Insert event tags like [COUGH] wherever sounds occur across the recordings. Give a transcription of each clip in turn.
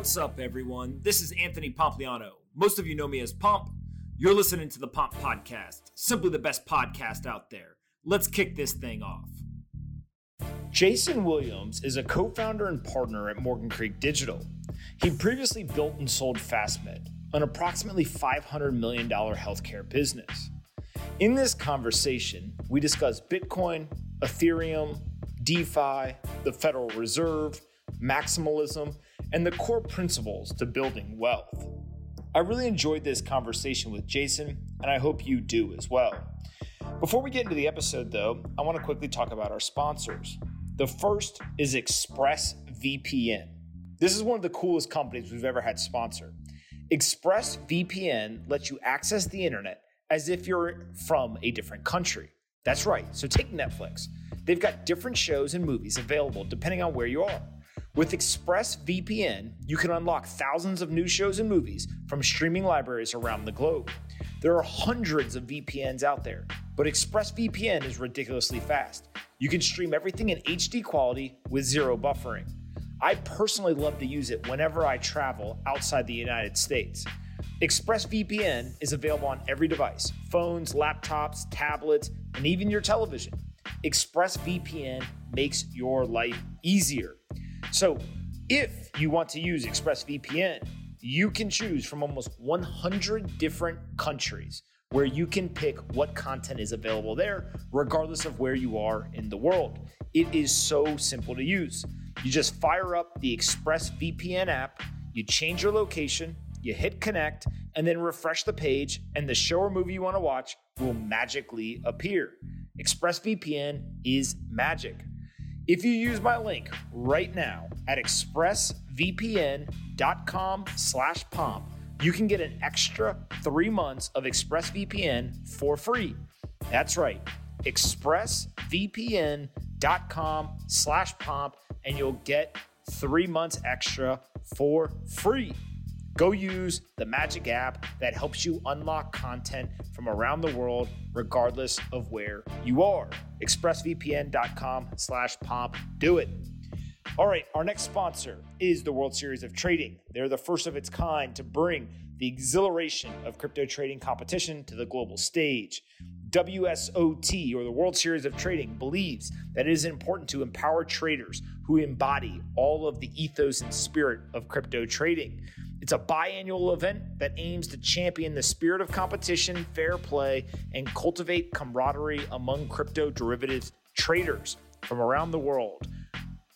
What's up, everyone? This is Anthony Pompliano. Most of you know me as Pomp. You're listening to the Pomp Podcast, simply the best podcast out there. Let's kick this thing off. Jason Williams is a co founder and partner at Morgan Creek Digital. He previously built and sold FastMed, an approximately $500 million healthcare business. In this conversation, we discuss Bitcoin, Ethereum, DeFi, the Federal Reserve, maximalism, and the core principles to building wealth. I really enjoyed this conversation with Jason, and I hope you do as well. Before we get into the episode, though, I want to quickly talk about our sponsors. The first is ExpressVPN. This is one of the coolest companies we've ever had sponsor. ExpressVPN lets you access the internet as if you're from a different country. That's right. So take Netflix. They've got different shows and movies available depending on where you are. With ExpressVPN, you can unlock thousands of new shows and movies from streaming libraries around the globe. There are hundreds of VPNs out there, but ExpressVPN is ridiculously fast. You can stream everything in HD quality with zero buffering. I personally love to use it whenever I travel outside the United States. ExpressVPN is available on every device phones, laptops, tablets, and even your television. ExpressVPN makes your life easier. So, if you want to use ExpressVPN, you can choose from almost 100 different countries where you can pick what content is available there, regardless of where you are in the world. It is so simple to use. You just fire up the ExpressVPN app, you change your location, you hit connect, and then refresh the page, and the show or movie you want to watch will magically appear. ExpressVPN is magic. If you use my link right now at expressvpn.com slash pomp, you can get an extra three months of ExpressVPN for free. That's right, expressvpn.com slash pomp, and you'll get three months extra for free. Go use the Magic app that helps you unlock content from around the world, regardless of where you are. ExpressVPN.com slash pomp. Do it. All right, our next sponsor is the World Series of Trading. They're the first of its kind to bring the exhilaration of crypto trading competition to the global stage. WSOT, or the World Series of Trading, believes that it is important to empower traders who embody all of the ethos and spirit of crypto trading. It's a biannual event that aims to champion the spirit of competition, fair play, and cultivate camaraderie among crypto derivatives traders from around the world.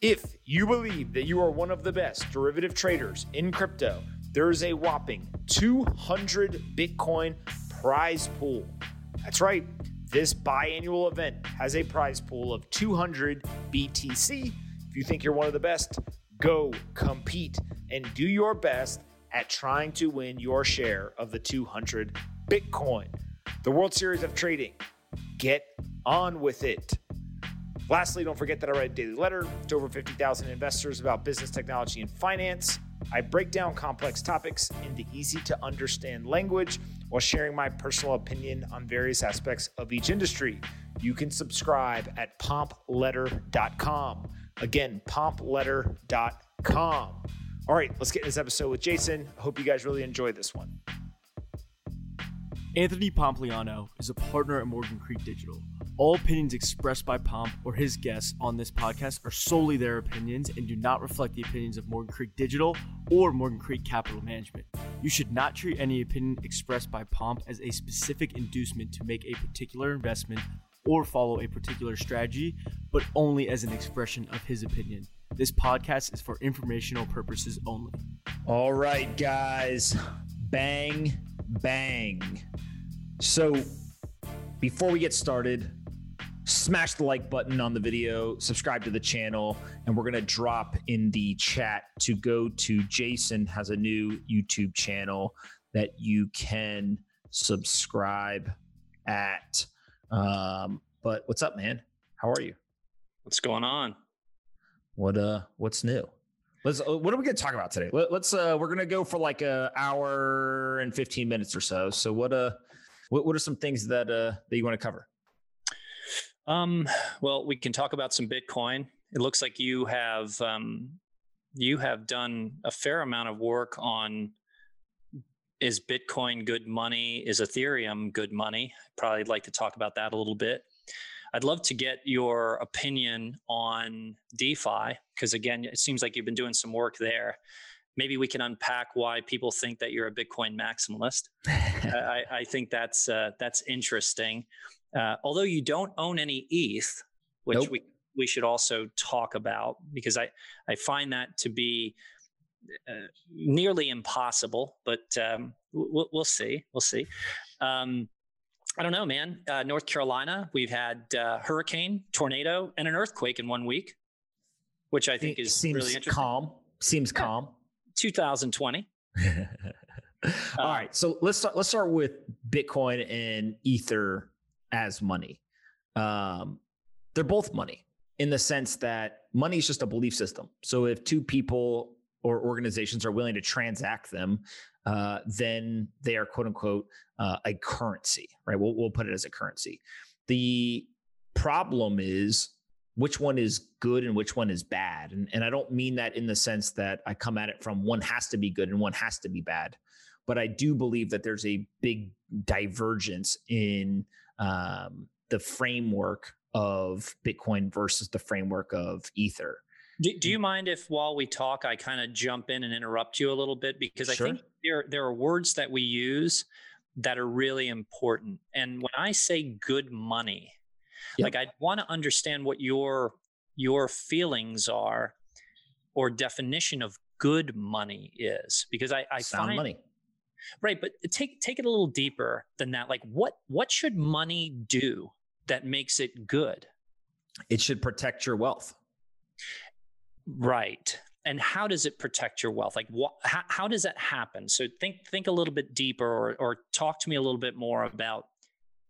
If you believe that you are one of the best derivative traders in crypto, there is a whopping 200 Bitcoin prize pool. That's right, this biannual event has a prize pool of 200 BTC. If you think you're one of the best, go compete and do your best at trying to win your share of the 200 Bitcoin. The World Series of Trading. Get on with it. Lastly, don't forget that I write a daily letter to over 50,000 investors about business, technology, and finance. I break down complex topics into easy to understand language while sharing my personal opinion on various aspects of each industry. You can subscribe at pompletter.com. Again, pompletter.com. All right, let's get in this episode with Jason. I hope you guys really enjoy this one. Anthony Pompliano is a partner at Morgan Creek Digital. All opinions expressed by Pomp or his guests on this podcast are solely their opinions and do not reflect the opinions of Morgan Creek Digital or Morgan Creek Capital Management. You should not treat any opinion expressed by Pomp as a specific inducement to make a particular investment or follow a particular strategy, but only as an expression of his opinion. This podcast is for informational purposes only. All right, guys. Bang, bang. So, before we get started, smash the like button on the video, subscribe to the channel, and we're going to drop in the chat to go to Jason has a new YouTube channel that you can subscribe at. Um, but what's up, man? How are you? What's going on? What uh, what's new? Let's. Uh, what are we to talk about today? Let, us Uh, we're to go for like a hour and fifteen minutes or so. So what uh, what what are some things that uh that you want to cover? Um. Well, we can talk about some Bitcoin. It looks like you have um you have done a fair amount of work on is Bitcoin good money? Is Ethereum good money? Probably like to talk about that a little bit. I'd love to get your opinion on DeFi because, again, it seems like you've been doing some work there. Maybe we can unpack why people think that you're a Bitcoin maximalist. [LAUGHS] I, I, think that's uh, that's interesting. Uh, although you don't own any ETH, which nope. we we should also talk about because I I find that to be uh, nearly impossible, but um, we'll, we'll, see. We'll see. Um, I don't know, man. Uh, North Carolina, we've had uh, hurricane, tornado, and an earthquake in one week, which I think is seems really interesting. calm. Seems yeah. calm. 2020. [LAUGHS] All right, so let's start, let's start with Bitcoin and Ether as money. Um, they're both money in the sense that money is just a belief system. So if two people or organizations are willing to transact them, uh, then they are quote unquote uh, a currency, right? We'll, we'll put it as a currency. The problem is which one is good and which one is bad. And, and I don't mean that in the sense that I come at it from one has to be good and one has to be bad. But I do believe that there's a big divergence in um, the framework of Bitcoin versus the framework of Ether. Do, do you mind if while we talk, I kind of jump in and interrupt you a little bit? Because I think there, there are words that we use that are really important. And when I say good money, yep. like I want to understand what your your feelings are or definition of good money is because I, I Sound find money. Right, but take take it a little deeper than that. Like what what should money do that makes it good? It should protect your wealth. Right. And how does it protect your wealth? Like, what, how, how does that happen? So think think a little bit deeper, or or talk to me a little bit more about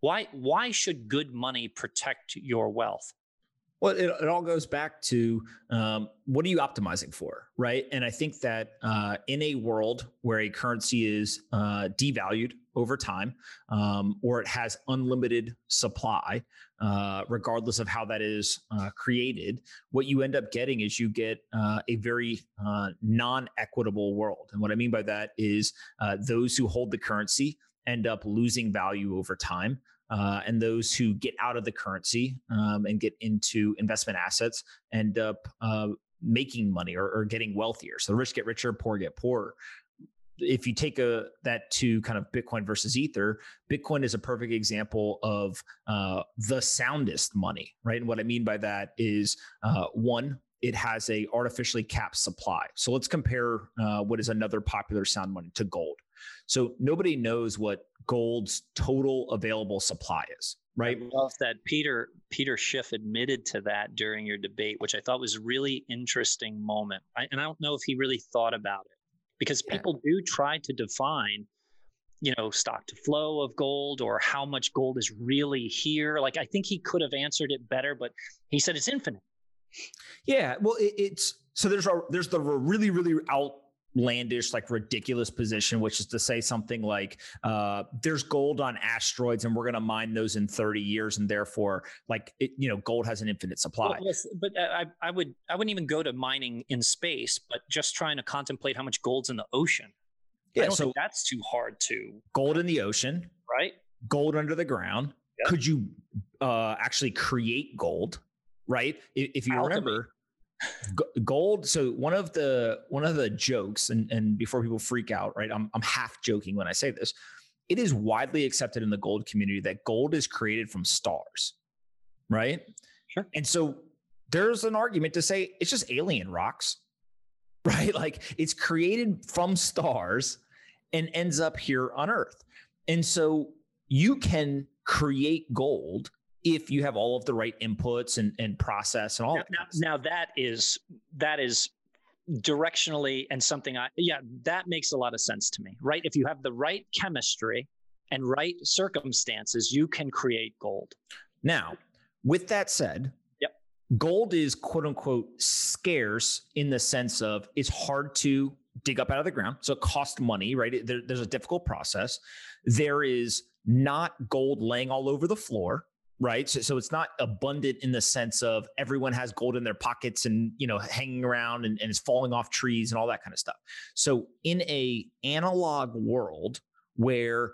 why why should good money protect your wealth? Well, it, it all goes back to um, what are you optimizing for, right? And I think that uh, in a world where a currency is uh, devalued over time, um, or it has unlimited supply, uh, regardless of how that is uh, created, what you end up getting is you get uh, a very uh, non-equitable world. And what I mean by that is those who hold the currency end up losing value over time uh, and those who get out of the currency um, and get into investment assets end up uh, making money or, or, getting wealthier. So the rich get richer, poor get poorer. If you take a that to kind of Bitcoin versus Ether, Bitcoin is a perfect example of uh, the soundest money, right? And what I mean by that is uh, one, it has a artificially capped supply. So let's compare uh, what is another popular sound money to gold. So nobody knows what gold's total available supply is, right? I love that Peter Peter Schiff admitted to that during your debate, which I thought was a really interesting moment. I, and I don't know if he really thought about it because people yeah. do try to define you know stock to flow of gold or how much gold is really here like i think he could have answered it better but he said it's infinite yeah well it, it's so there's a there's the really really out outlandish, like ridiculous position, which is to say something like, uh, "There's gold on asteroids, and we're going to mine those in 30 years, and therefore, like, it, you know, gold has an infinite supply." Well, but uh, I, I would, I wouldn't even go to mining in space, but just trying to contemplate how much gold's in the ocean. Yeah, so that's too hard to gold in the ocean, right? Gold under the ground. Yep. Could you uh, actually create gold? Right? If, if you Alchemy. remember, gold so one of the one of the jokes and and before people freak out right I'm I'm half joking when I say this it is widely accepted in the gold community that gold is created from stars right? Sure. And so there's an argument to say it's just alien rocks [LAUGHS] right? Like it's created from stars and ends up here on earth. And so you can create gold if you have all of the right inputs and, and process and all now, now, now that is that is directionally and something I yeah that makes a lot of sense to me right? If you have the right chemistry and right circumstances you can create gold. Now with that said yep. gold is quote unquote scarce in the sense of it's hard to dig up out of the ground. So it costs money right? There, there's a difficult process. There is not gold laying all over the floor right? So, so it's not abundant in the sense of everyone has gold in their pockets and you know hanging around and, and it's falling off trees and all that kind of stuff. So in a analog world where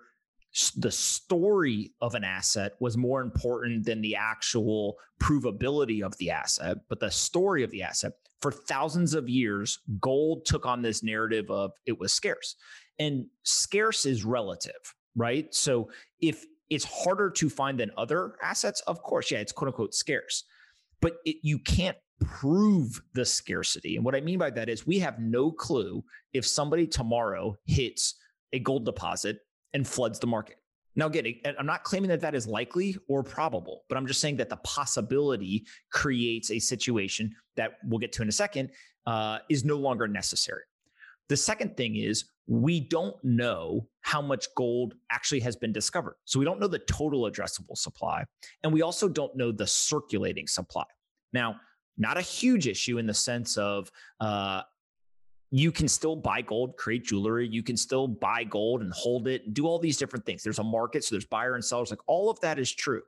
the story of an asset was more important than the actual provability of the asset, but the story of the asset. For thousands of years, gold took on this narrative of it was scarce. And scarce is relative, right? So if it's harder to find than other assets, of course, yeah, it's quote unquote scarce, but it, you can't prove the scarcity. And what I mean by that is we have no clue if somebody tomorrow hits a gold deposit and floods the market. Now, again, I'm not claiming that that is likely or probable, but I'm just saying that the possibility creates a situation that we'll get to in a second uh, is no longer necessary. The second thing is we don't know how much gold actually has been discovered. So we don't know the total addressable supply. And we also don't know the circulating supply. Now, not a huge issue in the sense of uh, you can still buy gold, create jewelry. You can still buy gold and hold it and do all these different things. There's a market, so there's buyer and sellers. Like all of that is true.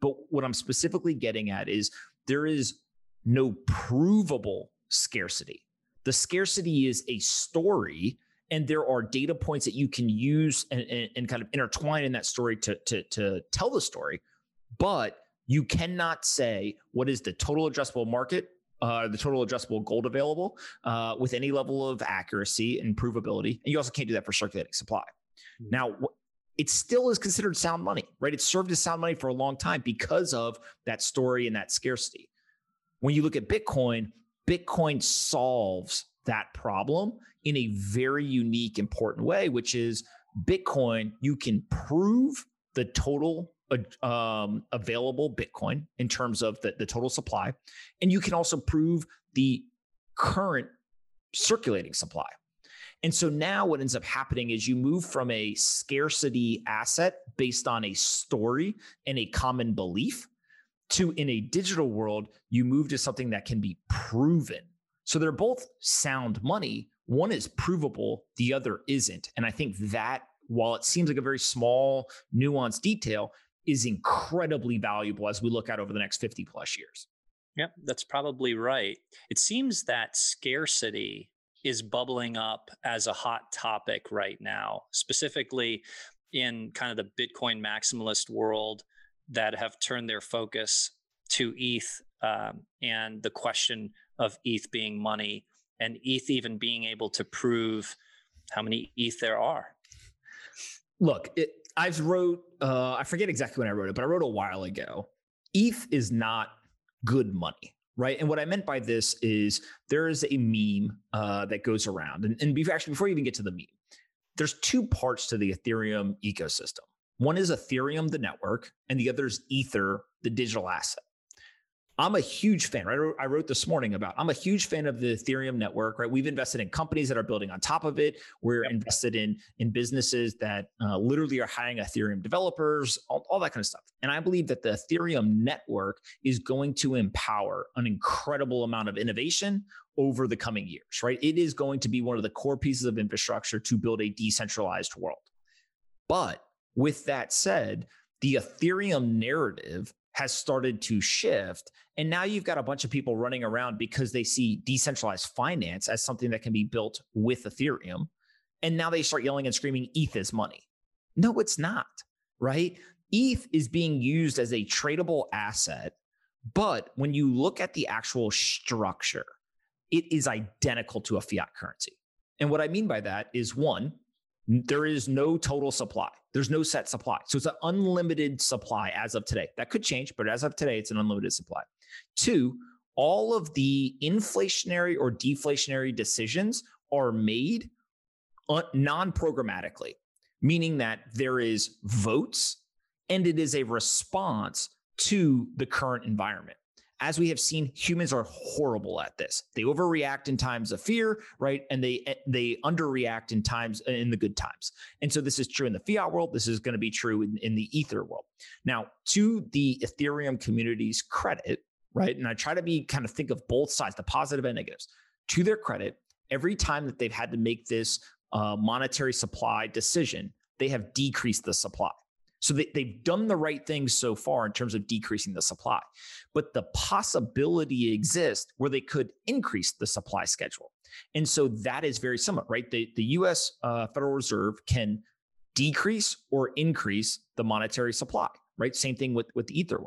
But what I'm specifically getting at is there is no provable scarcity. The scarcity is a story, and there are data points that you can use and, and, and kind of intertwine in that story to, to, to tell the story. But you cannot say what is the total addressable market uh, the total addressable gold available uh, with any level of accuracy and provability. And you also can't do that for circulating supply. Mm-hmm. Now, it still is considered sound money, right? It's served as sound money for a long time because of that story and that scarcity. When you look at Bitcoin, Bitcoin solves that problem in a very unique, important way, which is Bitcoin, you can prove the total um, available Bitcoin in terms of the, the total supply. And you can also prove the current circulating supply. And so now what ends up happening is you move from a scarcity asset based on a story and a common belief to in a digital world, you move to something that can be proven. So they're both sound money. One is provable, the other isn't. And I think that while it seems like a very small, nuanced detail, is incredibly valuable as we look out over the next 50 plus years. Yep, that's probably right. It seems that scarcity is bubbling up as a hot topic right now, specifically in kind of the Bitcoin maximalist world that have turned their focus to ETH um, and the question of ETH being money and ETH even being able to prove how many ETH there are. Look, it, I've wrote, uh, I forget exactly when I wrote it, but I wrote a while ago. ETH is not good money, right? And what I meant by this is there is a meme uh, that goes around, and, and before, actually, before you even get to the meme, there's two parts to the Ethereum ecosystem. One is Ethereum, the network, and the other is Ether, the digital asset. I'm a huge fan. Right, I wrote this morning about. I'm a huge fan of the Ethereum network. Right, we've invested in companies that are building on top of it. We're yep. invested in in businesses that uh, literally are hiring Ethereum developers, all, all that kind of stuff. And I believe that the Ethereum network is going to empower an incredible amount of innovation over the coming years. Right, it is going to be one of the core pieces of infrastructure to build a decentralized world. But with that said, the Ethereum narrative has started to shift. And now you've got a bunch of people running around because they see decentralized finance as something that can be built with Ethereum. And now they start yelling and screaming, ETH is money. No, it's not, right? ETH is being used as a tradable asset. But when you look at the actual structure, it is identical to a fiat currency. And what I mean by that is one, there is no total supply. There's no set supply. So it's an unlimited supply as of today. That could change, but as of today, it's an unlimited supply. Two, all of the inflationary or deflationary decisions are made non programmatically, meaning that there is votes and it is a response to the current environment as we have seen, humans are horrible at this. They overreact in times of fear, right? And they eh, they underreact in times eh, in the good times. And so this is true in the fiat world. This is going to be true in, in the ether world. Now, to the Ethereum community's credit, right? And I try to be kind of think of both sides, the positive and negatives. To their credit, every time that they've had to make this uh, monetary supply decision, they have decreased the supply. So they, they've done the right things so far in terms of decreasing the supply. But the possibility exists where they could increase the supply schedule. And so that is very similar, right? The, the US uh, Federal Reserve can decrease or increase the monetary supply, right? Same thing with, with the Ether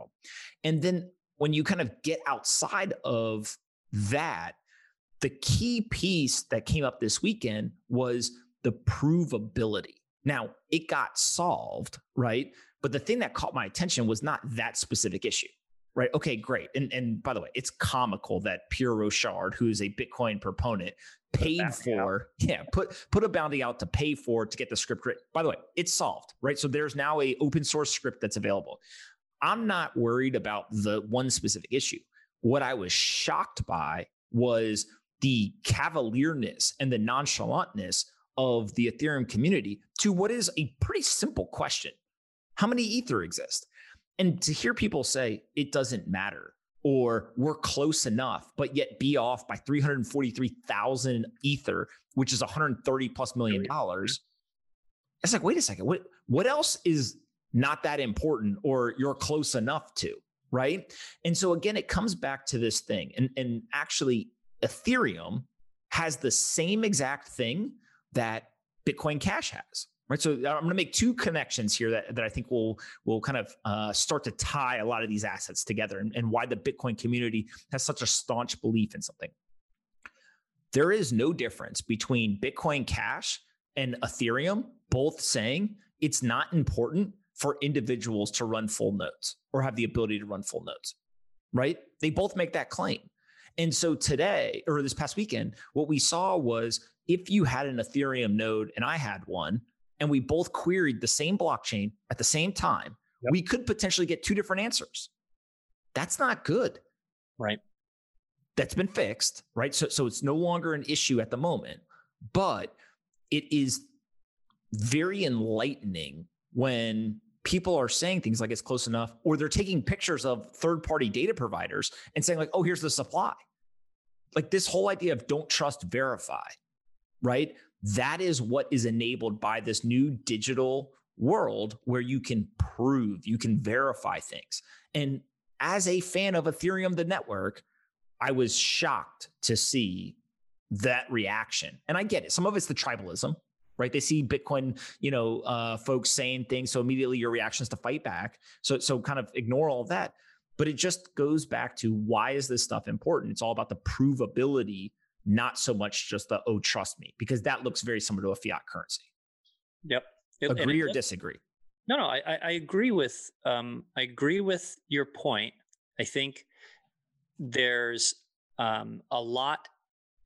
And then when you kind of get outside of that, the key piece that came up this weekend was the provability. Now, it got solved, right? But the thing that caught my attention was not that specific issue, right? Okay, great. And and by the way, it's comical that Pierre Rochard, who is a Bitcoin proponent, paid for out. [LAUGHS] yeah put put a bounty out to pay for to get the script written. By the way, it's solved, right? So there's now a open source script that's available. I'm not worried about the one specific issue. What I was shocked by was the cavalierness and the nonchalantness of the Ethereum community to what is a pretty simple question How many Ether exist? And to hear people say it doesn't matter or we're close enough, but yet be off by 343,000 Ether, which is 130 plus million dollars. Mm-hmm. It's like, wait a second, what, what else is not that important or you're close enough to? Right. And so again, it comes back to this thing. And, and actually, Ethereum has the same exact thing that Bitcoin Cash has. Right. So I'm going to make two connections here that, that I think will will kind of uh, start to tie a lot of these assets together and, and why the Bitcoin community has such a staunch belief in something. There is no difference between Bitcoin Cash and Ethereum, both saying it's not important for individuals to run full nodes or have the ability to run full nodes. Right? They both make that claim. And so today, or this past weekend, what we saw was if you had an Ethereum node and I had one, and we both queried the same blockchain at the same time, yep. we could potentially get two different answers. That's not good. Right. That's been fixed, right? So, so it's no longer an issue at the moment, but it is very enlightening when people are saying things like it's close enough, or they're taking pictures of third party data providers and saying, like, oh, here's the supply. Like this whole idea of don't trust, verify right? That is what is enabled by this new digital world where you can prove, you can verify things. And as a fan of Ethereum, the network, I was shocked to see that reaction. And I get it. Some of it's the tribalism, right? They see Bitcoin, you know, uh, folks saying things, so immediately your reaction is to fight back. So, so kind of ignore all of that. But it just goes back to why is this stuff important? It's all about the provability not so much just the oh trust me because that looks very similar to a fiat currency. Yep. It, agree or disagree? No no i, I agree with um, i agree with your point. I think there's um, a lot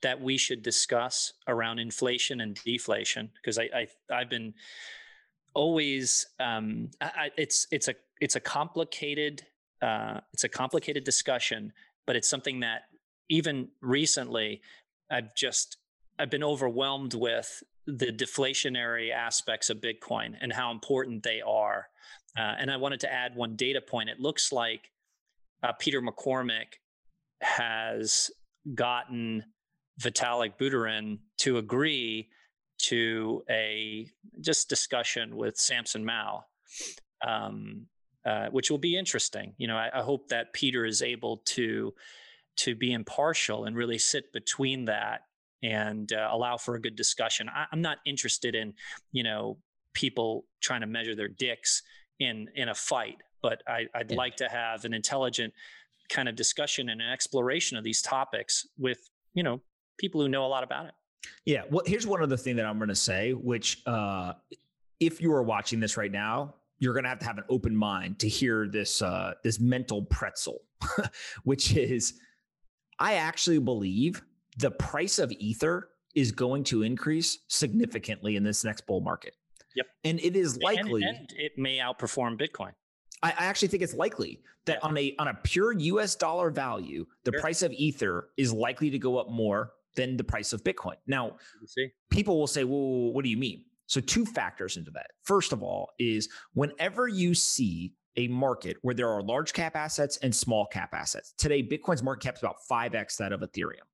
that we should discuss around inflation and deflation because I, I i've been always um, I, it's it's a it's a complicated uh, it's a complicated discussion but it's something that even recently I've just I've been overwhelmed with the deflationary aspects of Bitcoin and how important they are. Uh, and I wanted to add one data point. It looks like uh, Peter McCormack has gotten Vitalik Buterin to agree to a just discussion with Samson Mow, um, uh, which will be interesting. You know, I, I hope that Peter is able to to be impartial and really sit between that and uh, allow for a good discussion. I, am not interested in, you know, people trying to measure their dicks in in a fight, but I, would yeah. like to have an intelligent kind of discussion and an exploration of these topics with, you know, people who know a lot about it. Yeah. Well, here's one other thing that I'm going to say, which, uh, if you are watching this right now, you're going to have to have an open mind to hear this uh, this mental pretzel, [LAUGHS] which is I actually believe the price of Ether is going to increase significantly in this next bull market. Yep. And it is likely and, and it may outperform Bitcoin. I, I actually think it's likely that on a on a pure US dollar value, the sure. price of Ether is likely to go up more than the price of Bitcoin. Now, people will say, well, what do you mean? So, two factors into that. First of all, is whenever you see a market where there are large cap assets and small cap assets. Today, Bitcoin's market cap is about 5x that of Ethereum.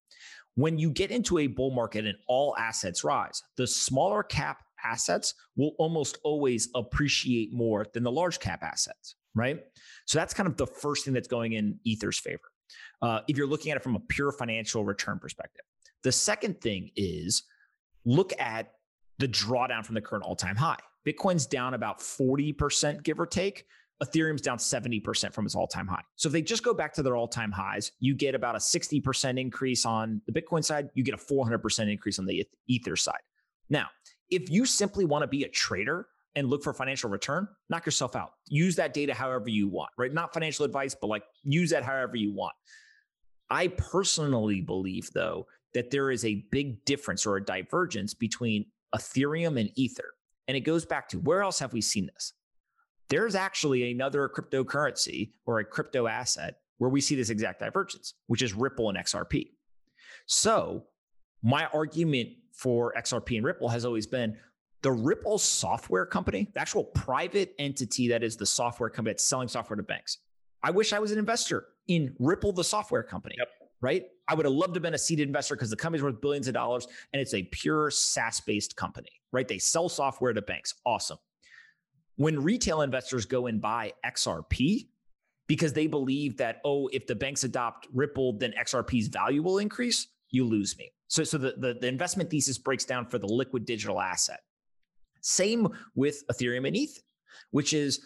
When you get into a bull market and all assets rise, the smaller cap assets will almost always appreciate more than the large cap assets, right? So that's kind of the first thing that's going in Ether's favor. Uh, if you're looking at it from a pure financial return perspective. The second thing is look at the drawdown from the current all time high. Bitcoin's down about 40%, give or take. Ethereum's down 70% from its all time high. So if they just go back to their all time highs, you get about a 60% increase on the Bitcoin side, you get a 400% increase on the Ether side. Now, if you simply want to be a trader and look for financial return, knock yourself out. Use that data however you want, right? Not financial advice, but like use that however you want. I personally believe, though, that there is a big difference or a divergence between Ethereum and Ether. And it goes back to where else have we seen this? There's actually another cryptocurrency or a crypto asset where we see this exact divergence, which is Ripple and XRP. So, my argument for XRP and Ripple has always been the Ripple software company, the actual private entity that is the software company that's selling software to banks. I wish I was an investor in Ripple, the software company. Yep. Right? I would have loved to have been a seeded investor because the company's worth billions of dollars and it's a pure SaaS based company, right? They sell software to banks. Awesome. When retail investors go and buy XRP because they believe that, oh, if the banks adopt Ripple, then XRP's value will increase, you lose me. So, so the, the, the investment thesis breaks down for the liquid digital asset. Same with Ethereum and ETH, which is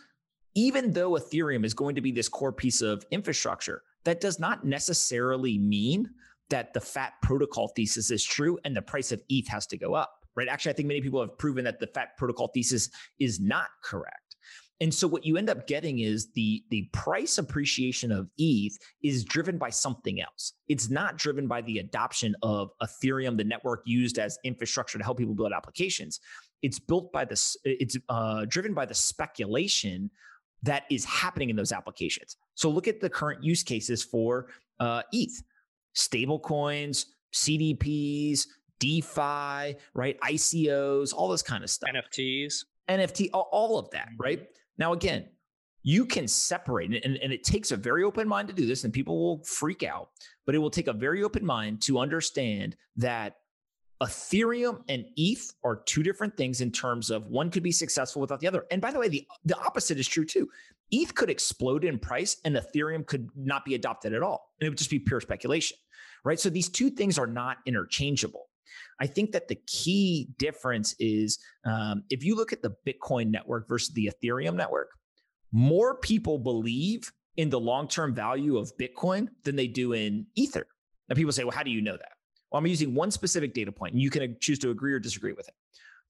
even though Ethereum is going to be this core piece of infrastructure, that does not necessarily mean that the fat protocol thesis is true and the price of ETH has to go up, right? Actually, I think many people have proven that the fat protocol thesis is not correct. And so what you end up getting is the the price appreciation of ETH is driven by something else. It's not driven by the adoption of Ethereum, the network used as infrastructure to help people build applications. It's built by this. It's uh, driven by the speculation that is happening in those applications. So look at the current use cases for uh, ETH, stable coins, CDPs, DeFi, right? ICOs, all this kind of stuff. NFTs. NFT, all, of that, right? Mm-hmm. Now, again, you can separate and, and it takes a very open mind to do this, and people will freak out, but it will take a very open mind to understand that Ethereum and ETH are two different things in terms of one could be successful without the other. And by the way, the, the opposite is true too. ETH could explode in price and Ethereum could not be adopted at all. And it would just be pure speculation, right? So these two things are not interchangeable. I think that the key difference is um, if you look at the Bitcoin network versus the Ethereum network, more people believe in the long term value of Bitcoin than they do in Ether. Now, people say, well, how do you know that? Well, I'm using one specific data point, and you can choose to agree or disagree with it.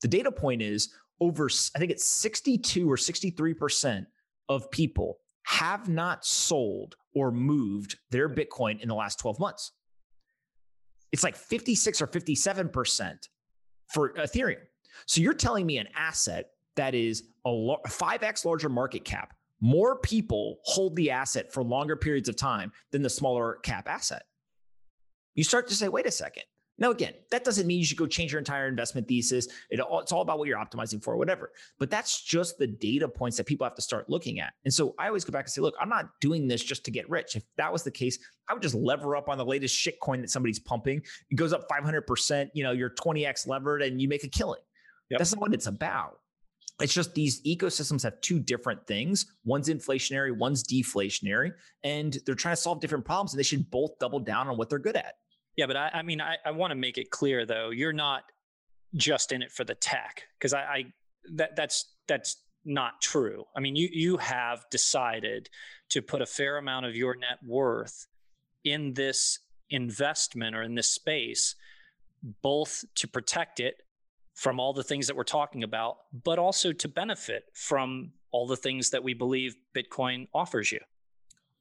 The data point is over, I think it's 62 or 63% of people have not sold or moved their Bitcoin in the last 12 months it's like 56 or 57% for Ethereum. So you're telling me an asset that is a 5x larger market cap, more people hold the asset for longer periods of time than the smaller cap asset. You start to say, wait a second, now, again, that doesn't mean you should go change your entire investment thesis. It, it's all about what you're optimizing for, whatever. But that's just the data points that people have to start looking at. And so I always go back and say, look, I'm not doing this just to get rich. If that was the case, I would just lever up on the latest shit coin that somebody's pumping. It goes up 500%, you know, you're 20x levered and you make a killing. Yep. That's not what it's about. It's just these ecosystems have two different things. One's inflationary, one's deflationary, and they're trying to solve different problems. And they should both double down on what they're good at. Yeah, but I, I mean, I, I want to make it clear though, you're not just in it for the tech because I, I that that's that's not true. I mean, you you have decided to put a fair amount of your net worth in this investment or in this space, both to protect it from all the things that we're talking about, but also to benefit from all the things that we believe Bitcoin offers you.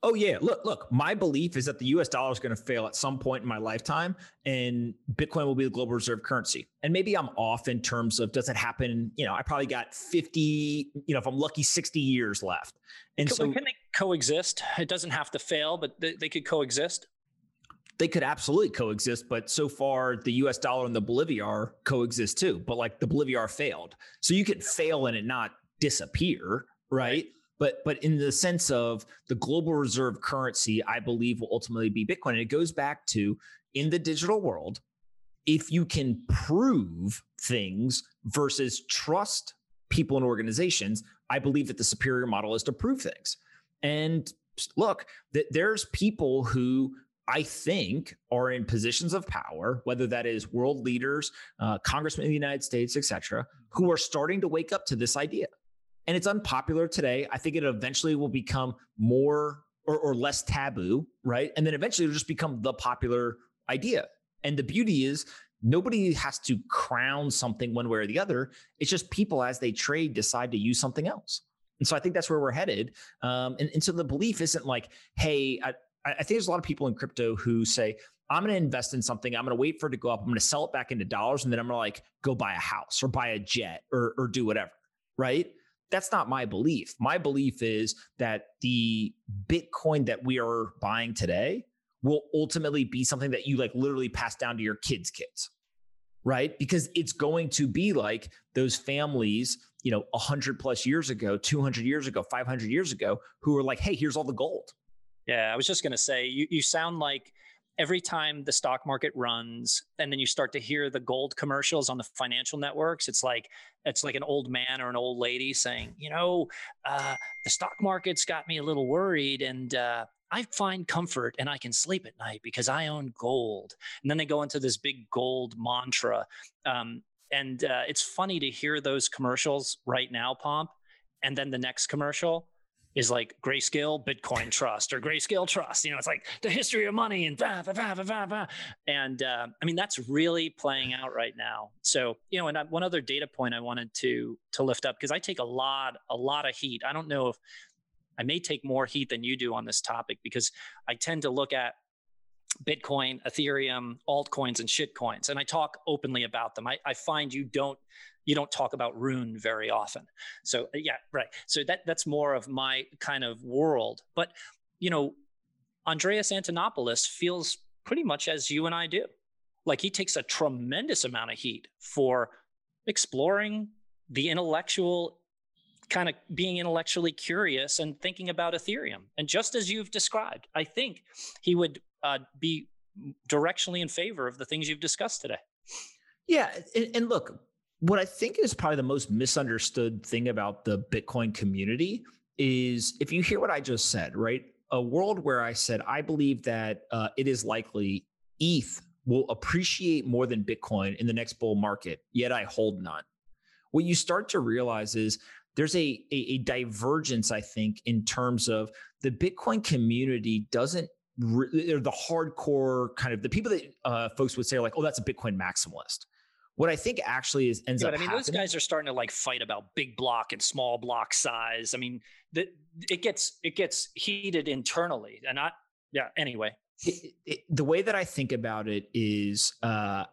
Oh yeah, look, look. My belief is that the U.S. dollar is going to fail at some point in my lifetime, and Bitcoin will be the global reserve currency. And maybe I'm off in terms of does it happen? You know, I probably got 50. You know, if I'm lucky, 60 years left. And so, can they coexist? It doesn't have to fail, but they, they could coexist. They could absolutely coexist, but so far the U.S. dollar and the Bolivar coexist too. But like the Bolivar failed, so you could fail and it not disappear, right? right but but in the sense of the global reserve currency i believe will ultimately be bitcoin and it goes back to in the digital world if you can prove things versus trust people and organizations, I believe that the superior model is to prove things. And look, that there's people who I think are in positions of power, whether that is world leaders, uh, congressmen of the United States, etc., who are starting to wake up to this idea. And it's unpopular today. I think it eventually will become more or, or less taboo, right? And then eventually it'll just become the popular idea. And the beauty is nobody has to crown something one way or the other. It's just people as they trade decide to use something else. And so I think that's where we're headed. Um, and, and so the belief isn't like, hey, I, I think there's a lot of people in crypto who say, I'm going to invest in something. I'm going to wait for it to go up. I'm going to sell it back into dollars. And then I'm going to like go buy a house or buy a jet or, or do whatever. Right. That's not my belief. My belief is that the Bitcoin that we are buying today will ultimately be something that you like literally pass down to your kids' kids. Right. Because it's going to be like those families, you know, 100 plus years ago, 200 years ago, 500 years ago, who were like, hey, here's all the gold yeah, I was just going to say, you, you sound like every time the stock market runs and then you start to hear the gold commercials on the financial networks it's like it's like an old man or an old lady saying you know uh, the stock market's got me a little worried and uh, i find comfort and i can sleep at night because i own gold. And then they go into this big gold mantra um, and uh, it's funny to hear those commercials right now pomp and then the next commercial is like grayscale Bitcoin trust or grayscale trust. You know, it's like the history of money and bah, bah, bah, bah, bah. and uh, I mean that's really playing out right now. So you know, and I, one other data point I wanted to to lift up because I take a lot a lot of heat. I don't know if I may take more heat than you do on this topic because I tend to look at Bitcoin, Ethereum, altcoins, and shitcoins, and I talk openly about them. I, I find you don't you don't talk about rune very often. So uh, yeah right. So that that's more of my kind of world. But you know andreas antonopoulos feels pretty much as you and i do. Like he takes a tremendous amount of heat for exploring the intellectual kind of being intellectually curious and thinking about ethereum. And just as you've described i think he would uh, be directionally in favor of the things you've discussed today. Yeah and, and look what I think is probably the most misunderstood thing about the Bitcoin community is if you hear what I just said, right? A world where I said, I believe that uh, it is likely ETH will appreciate more than Bitcoin in the next bull market, yet I hold none. What you start to realize is there's a, a, a divergence, I think, in terms of the Bitcoin community doesn't they're the hardcore kind of the people that uh, folks would say are like, oh, that's a Bitcoin maximalist. What I think actually is ends yeah, up. I mean, happening, those guys are starting to like fight about big block and small block size. I mean, that it gets it gets heated internally, and I yeah. Anyway, it, it, the way that I think about it is uh,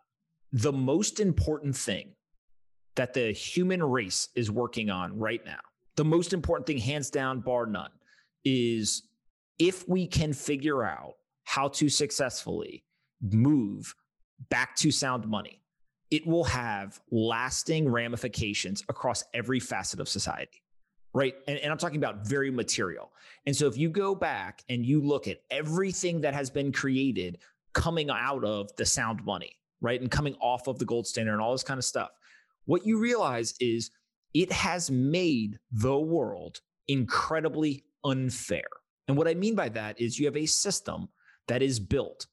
the most important thing that the human race is working on right now. The most important thing, hands down, bar none, is if we can figure out how to successfully move back to sound money it will have lasting ramifications across every facet of society right? And, and, i'm talking about very material. And so if you go back and you look at everything that has been created coming out of the sound money right? And coming off of the gold standard and all this kind of stuff what you realize is it has made the world incredibly unfair. And what i mean by that is you have a system that is built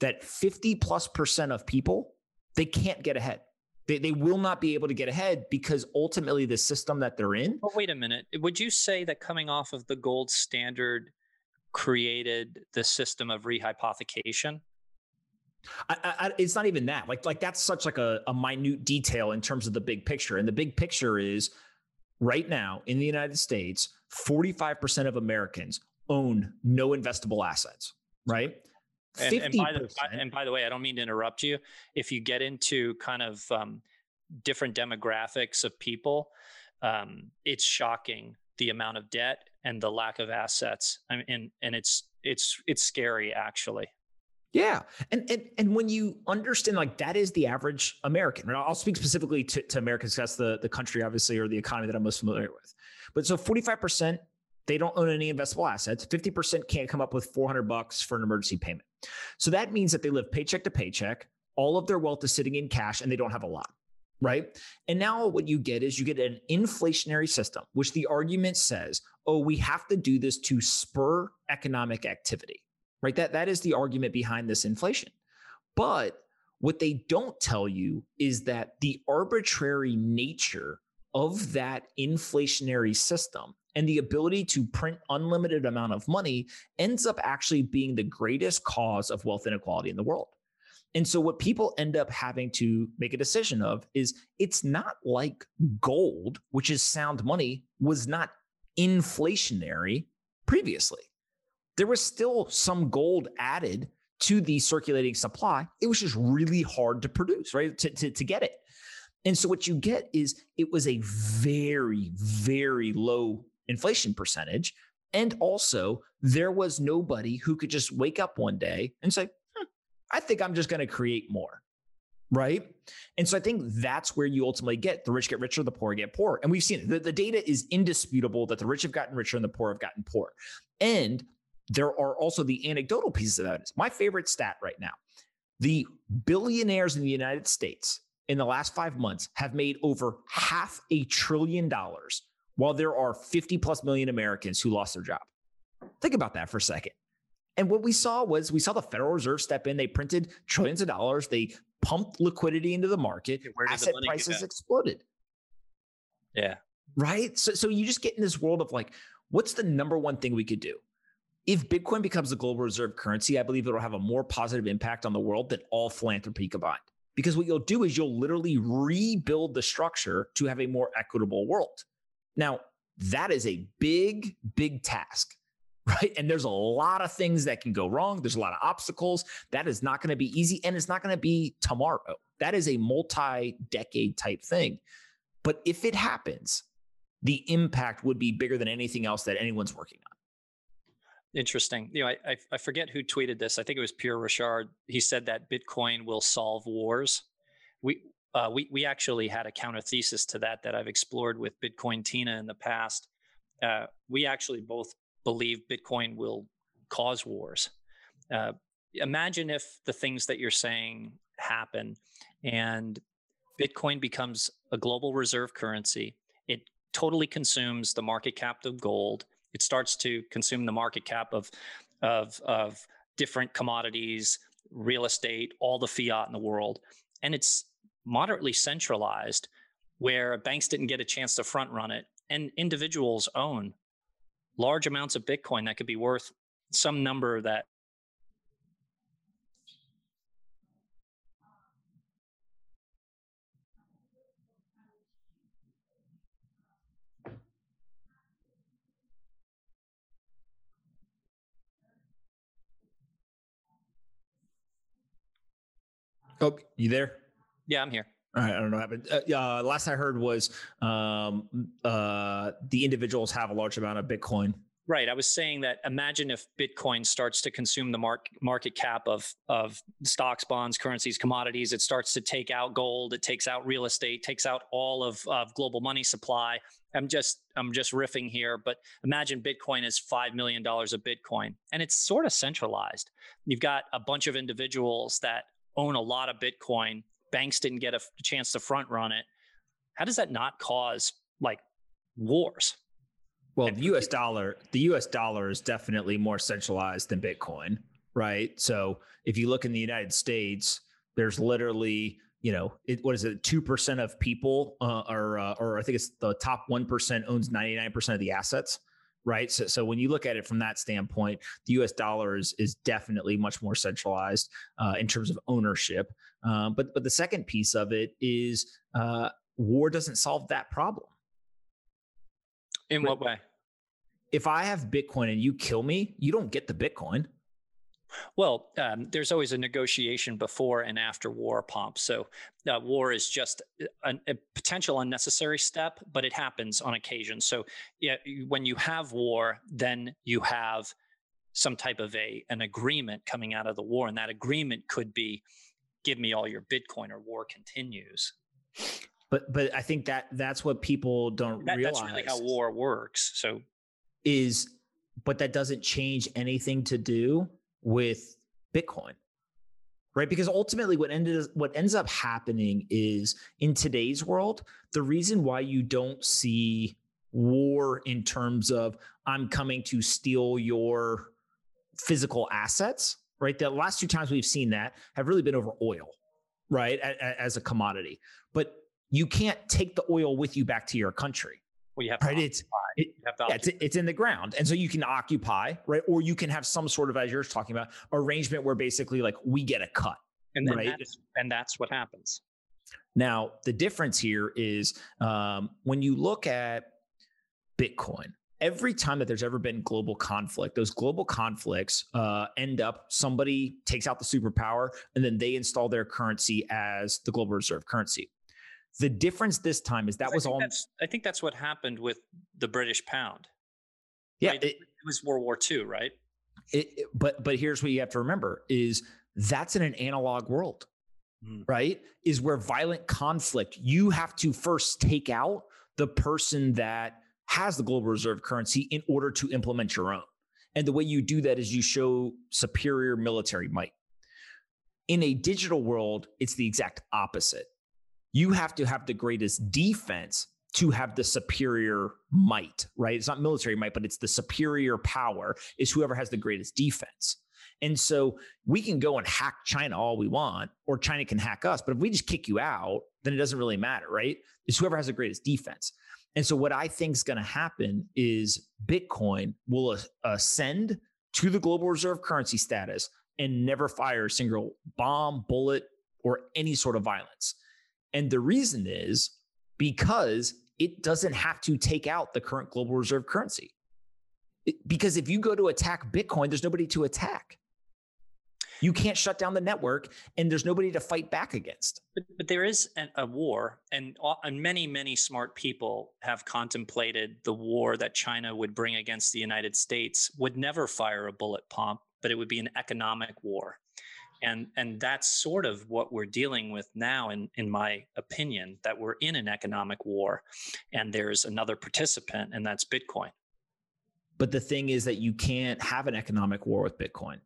that 50 plus percent of people they can't get ahead. They, they will not be able to get ahead because ultimately the system that they're in. But wait a minute. Would you say that coming off of the gold standard created the system of rehypothecation? I, I, it's not even that. Like, like that's such like a, a minute detail in terms of the big picture. And the big picture is right now in the United States, 45% of Americans own no investable assets, right? And, and, by the, and, by the, way, I don't mean to interrupt you. If you get into kind of um, different demographics of people, um, it's shocking the amount of debt and the lack of assets. I mean, and and it's it's it's scary actually. Yeah, and and and when you understand like that is the average American. Right? I'll speak specifically to, to Americans. That's the the country, obviously, or the economy that I'm most familiar with. But so 45 percent they don't own any investable assets. 50% can't come up with 400 bucks for an emergency payment. So that means that they live paycheck to paycheck. all of their wealth is sitting in cash and they don't have a lot right? And now what you get is you get an inflationary system, which the argument says, oh, we have to do this to spur economic activity, right? That, that is the argument behind this inflation. But what they don't tell you is that the arbitrary nature of that inflationary system and the ability to print unlimited amount of money ends up actually being the greatest cause of wealth inequality in the world. And so, what people end up having to make a decision of is it's not like gold, which is sound money, was not inflationary previously. There was still some gold added to the circulating supply. It was just really hard to produce, right? To, to, to get it. And so, what you get is it was a very, very low inflation percentage. And also, there was nobody who could just wake up one day and say, hmm, I think I'm just going to create more. Right. And so I think that's where you ultimately get the rich get richer, the poor get poorer. And we've seen it. The, the data is indisputable that the rich have gotten richer and the poor have gotten poor. And there are also the anecdotal pieces of evidence. My favorite stat right now the billionaires in the United States in the last five months have made over half a trillion dollars, while there are 50 plus million Americans who lost their job. Think about that for a second. And what we saw was we saw the Federal Reserve step in. They printed trillions of dollars. They pumped liquidity into the market. Asset the prices exploded. Yeah. Right. So, so you just get in this world of like, what's the number one thing we could do? If Bitcoin becomes the global reserve currency, I believe it'll have a more positive impact on the world than all philanthropy combined. Because what you'll do is you'll literally rebuild the structure to have a more equitable world. Now, that is a big, big task. [LAUGHS] right? And there's a lot of things that can go wrong. There's a lot of obstacles. That is not going to be easy and it's not going to be tomorrow. That is a multi decade type thing. But if it happens, the impact would be bigger than anything else that anyone's working on. Interesting. You know, I, I, forget who tweeted this. I think it was Pierre Rochard. He said that Bitcoin will solve wars. We uh, we we actually had a counter thesis to that that I've explored with Bitcoin Tina in the past. Uh, we actually both believe Bitcoin will cause wars. Uh, imagine if the things that you're saying happen and Bitcoin becomes a global reserve currency. It totally consumes the market cap of gold. It starts to consume the market cap of, of, of different commodities, real estate, all the fiat in the world. And it's moderately centralized where banks didn't get a chance to front run it and individuals own large amounts of Bitcoin that could be worth some number that Oh, you there? Yeah, I'm here. All right, I don't know what happened. Uh, uh, last I heard was um, uh, the individuals have a large amount of Bitcoin. Right. I was saying that imagine if Bitcoin starts to consume the mark, market cap of, of stocks, bonds, currencies, commodities. It starts to take out gold. It takes out real estate, takes out all of, of global money supply. I'm just I'm just riffing here, but imagine Bitcoin is five million dollars of Bitcoin, and it's sort of centralized. You've got a bunch of individuals that own a lot of Bitcoin banks didn't get a chance to front run it. How does that not cause like wars? Well, the US dollar, the US dollar is definitely more centralized than Bitcoin, right? So if you look in the United States, there's literally, you know, it, what is it? Two percent of people, uh, are, uh, or I think it's the top one percent owns ninety nine percent of the assets right? So, so when you look at it from that standpoint, the U.S. dollar is is definitely much more centralized uh, in terms of ownership. Um, but but the second piece of it is uh, war doesn't solve that problem. In what way? If I have Bitcoin and you kill me, you don't get the Bitcoin. Well, um, there's always a negotiation before and after war, Pomp. So uh, war is just a, a, potential unnecessary step, but it happens on occasion. So yeah, when you have war, then you have some type of a an agreement coming out of the war, and that agreement could be, "Give me all your Bitcoin," or "War continues." But but I think that that's what people don't that, realize. That's really how war works. So is but that doesn't change anything to do with Bitcoin. right? Because ultimately, what ended what ends up happening is in today's world, the reason why you don't see war in terms of I'm coming to steal your physical assets, right? The last two times we've seen that have really been over oil, right, as a commodity. But you can't take the oil with you back to your country. Well, you have right. It's it, it's, it's in the ground, and so you can occupy, right, or you can have some sort of, as you're talking about, arrangement where basically like we get a cut, and right, that's, and that's what happens. Now the difference here is um, when you look at Bitcoin, every time that there's ever been global conflict, those global conflicts uh, end up somebody takes out the superpower and then they install their currency as the global reserve currency. The difference this time is that was all. I think that's what happened with the British pound. Yeah, right? it, it, was World War II, right? It, but but here's what you have to remember: is that's in an analog world, mm. right? Is where violent conflict you have to first take out the person that has the global reserve currency in order to implement your own. And the way you do that is you show superior military might. In a digital world, it's the exact opposite you have to have the greatest defense to have the superior might, right? It's not military might, but it's the superior power is whoever has the greatest defense. And so we can go and hack China all we want, or China can hack us. But if we just kick you out, then it doesn't really matter, right? It's whoever has the greatest defense. And so what I think is going to happen is Bitcoin will ascend to the global reserve currency status and never fire a single bomb, bullet, or any sort of violence. And the reason is because it doesn't have to take out the current global reserve currency. Because if you go to attack Bitcoin, there's nobody to attack. You can't shut down the network, and there's nobody to fight back against. But, but there is an, a war, and, uh, and many, many smart people have contemplated the war that China would bring against the United States would never fire a bullet Pomp, but it would be an economic war and and that's sort of what we're dealing with now in in my opinion that we're in an economic war and there's another participant and that's bitcoin. But the thing is that you can't have an economic war with bitcoin.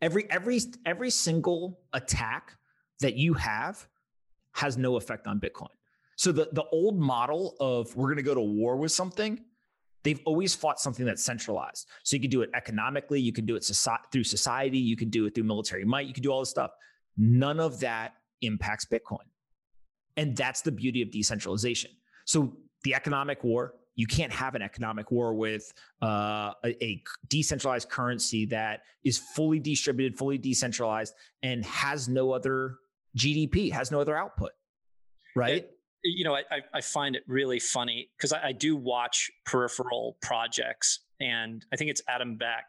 Every every every single attack that you have has no effect on bitcoin. So the the old model of we're going to go to war with something they've always fought something that's centralized. So you can do it economically, you can do it through society, you can do it through military might, you can do all this stuff. None of that impacts Bitcoin. And that's the beauty of decentralization. So the economic war, you can't have an economic war with uh, a, a, decentralized currency that is fully distributed, fully decentralized, and has no other GDP, has no other output, right? It, you know, I, I find it really funny because I, I, do watch peripheral projects, and I think it's Adam Back.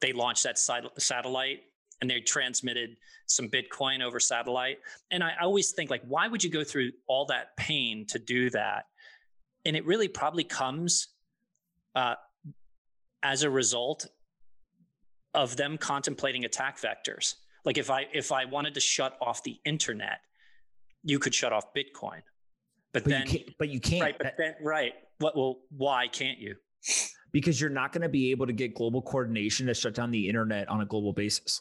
They launched that satellite and they transmitted some Bitcoin over satellite. And I always think, like, why would you go through all that pain to do that? And it really probably comes uh, as a result of them contemplating attack vectors. Like if I if I wanted to shut off the internet, you could shut off Bitcoin but, but then, you but you can't. Right. But then, right. What? Well, why can't you? Because you're not going to be able to get global coordination to shut down the internet on a global basis.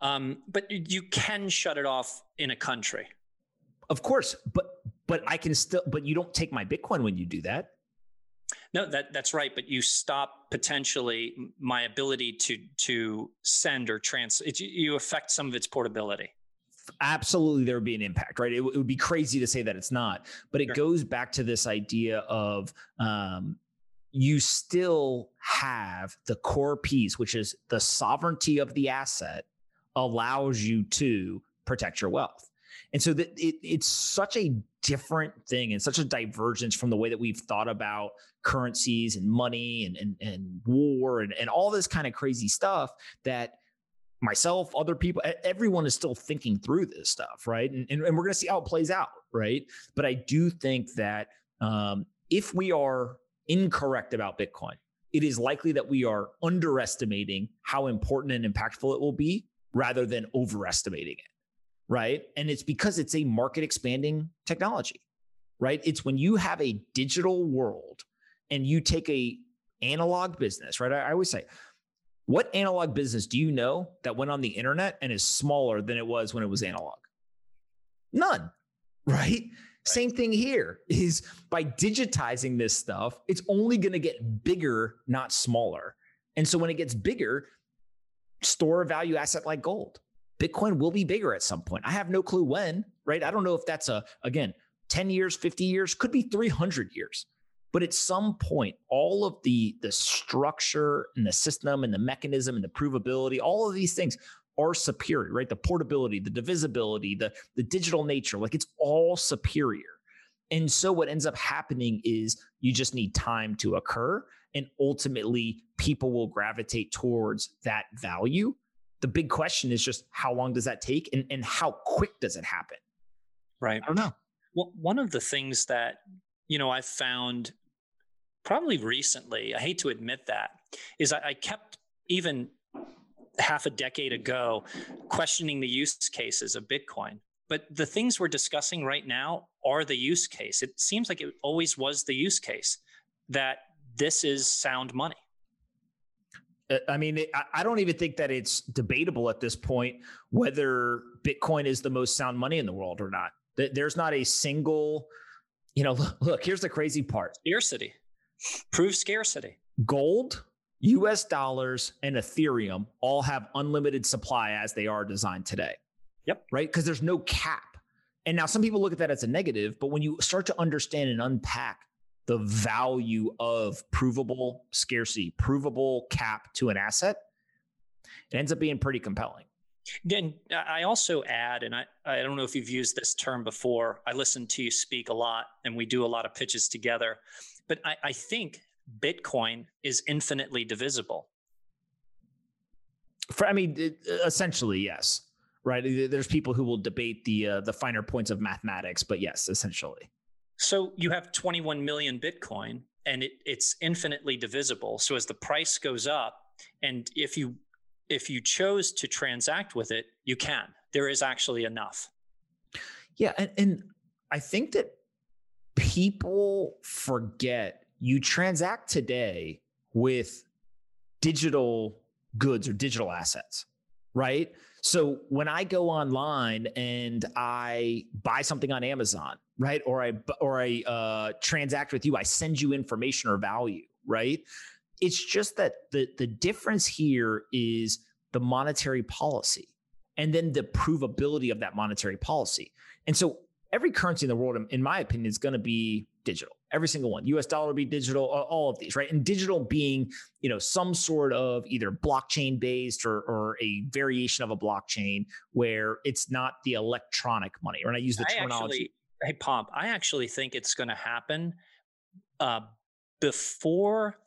Um, but you can shut it off in a country. Of course, but but I can still. But you don't take my Bitcoin when you do that. No, that that's right. But you stop potentially my ability to to send or trans. It, you affect some of its portability absolutely there would be an impact, right? It, it, would be crazy to say that it's not, but it sure. goes back to this idea of um, you still have the core piece, which is the sovereignty of the asset allows you to protect your wealth. And so that it, it's such a different thing and such a divergence from the way that we've thought about currencies and money and, and, and war and, and all this kind of crazy stuff that myself, other people, everyone is still thinking through this stuff, right? And, and, and we're going to see how it plays out, right? But I do think that um, if we are incorrect about Bitcoin, it is likely that we are underestimating how important and impactful it will be rather than overestimating it, right? And it's because it's a market expanding technology, right? It's when you have a digital world and you take a analog business, right? I, I always say, What analog business do you know that went on the internet and is smaller than it was when it was analog? None, right? Same thing here is by digitizing this stuff, it's only going to get bigger, not smaller. And so when it gets bigger, store a value asset like gold. Bitcoin will be bigger at some point. I have no clue when, right? I don't know if that's a, again, 10 years, 50 years, could be 300 years. But at some point, all of the, the structure and the system and the mechanism and the provability, all of these things are superior, right? The portability, the divisibility, the, the digital nature, like it's all superior. And so what ends up happening is you just need time to occur. And ultimately, people will gravitate towards that value. The big question is just how long does that take and, and how quick does it happen? Right. I don't know. Well, one of the things that, you know, I've found probably recently, I hate to admit that, is I, I kept even half a decade ago questioning the use cases of Bitcoin. But the things we're discussing right now are the use case. It seems like it always was the use case that this is sound money. Uh, I mean, I don't even think that it's debatable at this point whether Bitcoin is the most sound money in the world or not. There's not a single, you know, [LAUGHS] look, here's the crazy part scarcity. Prove scarcity. Gold, US dollars, and Ethereum all have unlimited supply as they are designed today. Yep. Right? Because there's no cap. And now some people look at that as a negative, but when you start to understand and unpack the value of provable scarcity, provable cap to an asset, it ends up being pretty compelling. Then I also add, and I, I don't know if you've used this term before. I listen to you speak a lot and we do a lot of pitches together. But I, I think Bitcoin is infinitely divisible. For, I mean, essentially, yes. Right. There's people who will debate the uh, the finer points of mathematics, but yes, essentially. So you have 21 million Bitcoin, and it, it's infinitely divisible. So as the price goes up, and if you if you chose to transact with it, you can. There is actually enough. Yeah, and, and I think that people forget you transact today with digital goods or digital assets, right? So when I go online and I buy something on Amazon, right, or I or I uh, transact with you, I send you information or value, right? It's just that the the difference here is the monetary policy and then the provability of that monetary policy. And so every currency in the world, in my opinion, is going to be digital. Every single one. US dollar will be digital, all of these, right? And digital being, you know, some sort of either blockchain based or, or a variation of a blockchain where it's not the electronic money. Or I use the I terminology. Actually, hey, Pomp, I actually think it's going to happen uh, before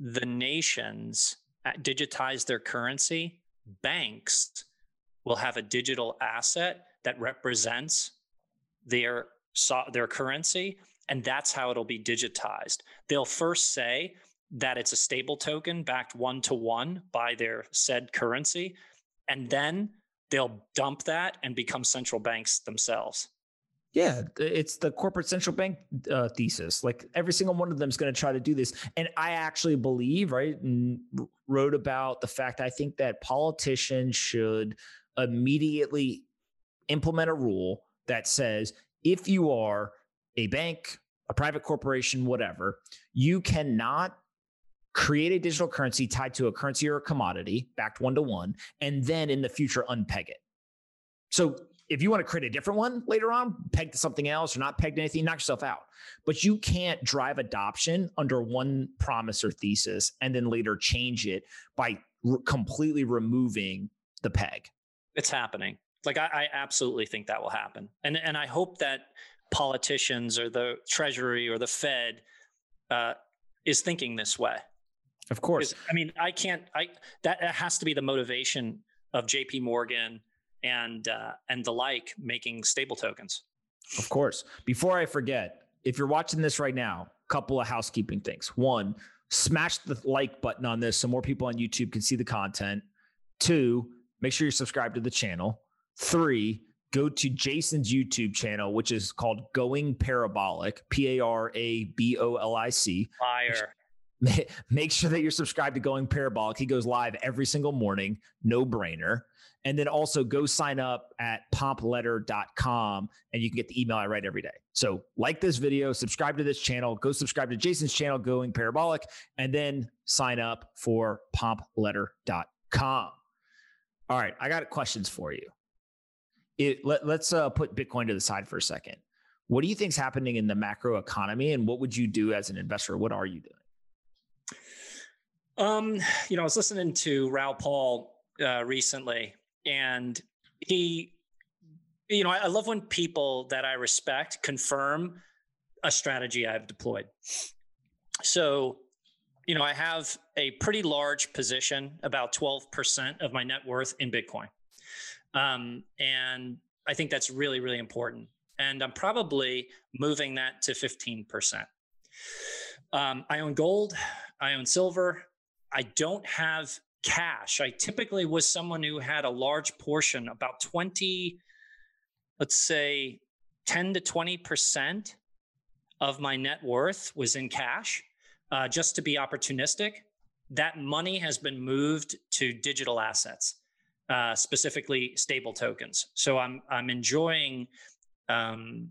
the nations uh, digitize their currency. Banks will have a digital asset that represents their their currency and that's how it'll be digitized. They'll first say that it's a stable token backed one to one by their said currency, and then they'll dump that and become central banks themselves. Yeah, it's the corporate central bank uh, thesis. Like every single one of them is going to try to do this. And I actually believe, right, and wrote about the fact I think that politicians should immediately implement a rule that says if you are a bank, a private corporation, whatever, you cannot create a digital currency tied to a currency or a commodity backed one to one, and then in the future unpeg it. So if you want to create a different one later on, peg to something else or not pegged to anything, knock yourself out. But you can't drive adoption under one promise or thesis and then later change it by re- completely removing the peg. It's happening. Like I, I absolutely think that will happen, and and I hope that politicians or the Treasury or the Fed uh, is thinking this way. Of course. I mean, I can't. I that has to be the motivation of J.P. Morgan and uh, and the like making stable tokens. Of course. Before I forget, if you're watching this right now, couple of housekeeping things. One, smash the like button on this so more people on YouTube can see the content. Two, make sure you're subscribed to the channel. Three, go to Jason's YouTube channel, which is called Going Parabolic, P A R A B O L I C. Fire. [LAUGHS] make sure that you're subscribed to Going Parabolic. He goes live every single morning, no brainer. And then also go sign up at pompletter.com and you can get the email I write every day. So, like this video, subscribe to this channel, go subscribe to Jason's channel, Going Parabolic, and then sign up for pompletter.com. All right, I got questions for you. It, let, us uh, put Bitcoin to the side for a second. What do you think is happening in the macro economy, and what would you do as an investor? What are you doing? Um, you know, I was listening to Raoul Paul uh, recently, and he, you know, I, I love when people that I respect confirm a strategy I've deployed. So, you know, I have a pretty large position, about 12% of my net worth in Bitcoin. Um, and I think that's really, really important. And I'm probably moving that to 15%. Um, I own gold, I own silver, I don't have cash. I typically was someone who had a large portion, about 20, let's say 10 to 20% of my net worth was in cash, uh, just to be opportunistic. That money has been moved to digital assets, uh, specifically stable tokens. So I'm I'm enjoying um,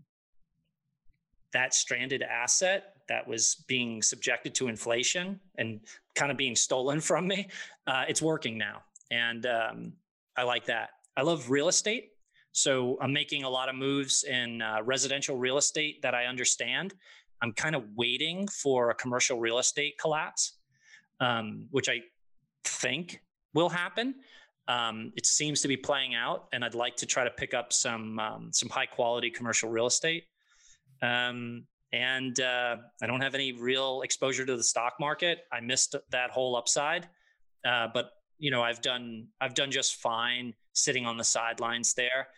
that stranded asset that was being subjected to inflation and kind of being stolen [LAUGHS] from me. Uh, it's working now. And um, I like that. I love real estate. So I'm making a lot of moves in uh, residential real estate that I understand. I'm kind of waiting for a commercial real estate collapse, um, which I think will happen. Um, it seems to be playing out, and I'd like to try to pick up some um, some high quality commercial real estate. Um, and uh, I don't have any real exposure to the stock market. I missed that whole upside, uh, but you know I've done I've done just fine sitting on the sidelines there.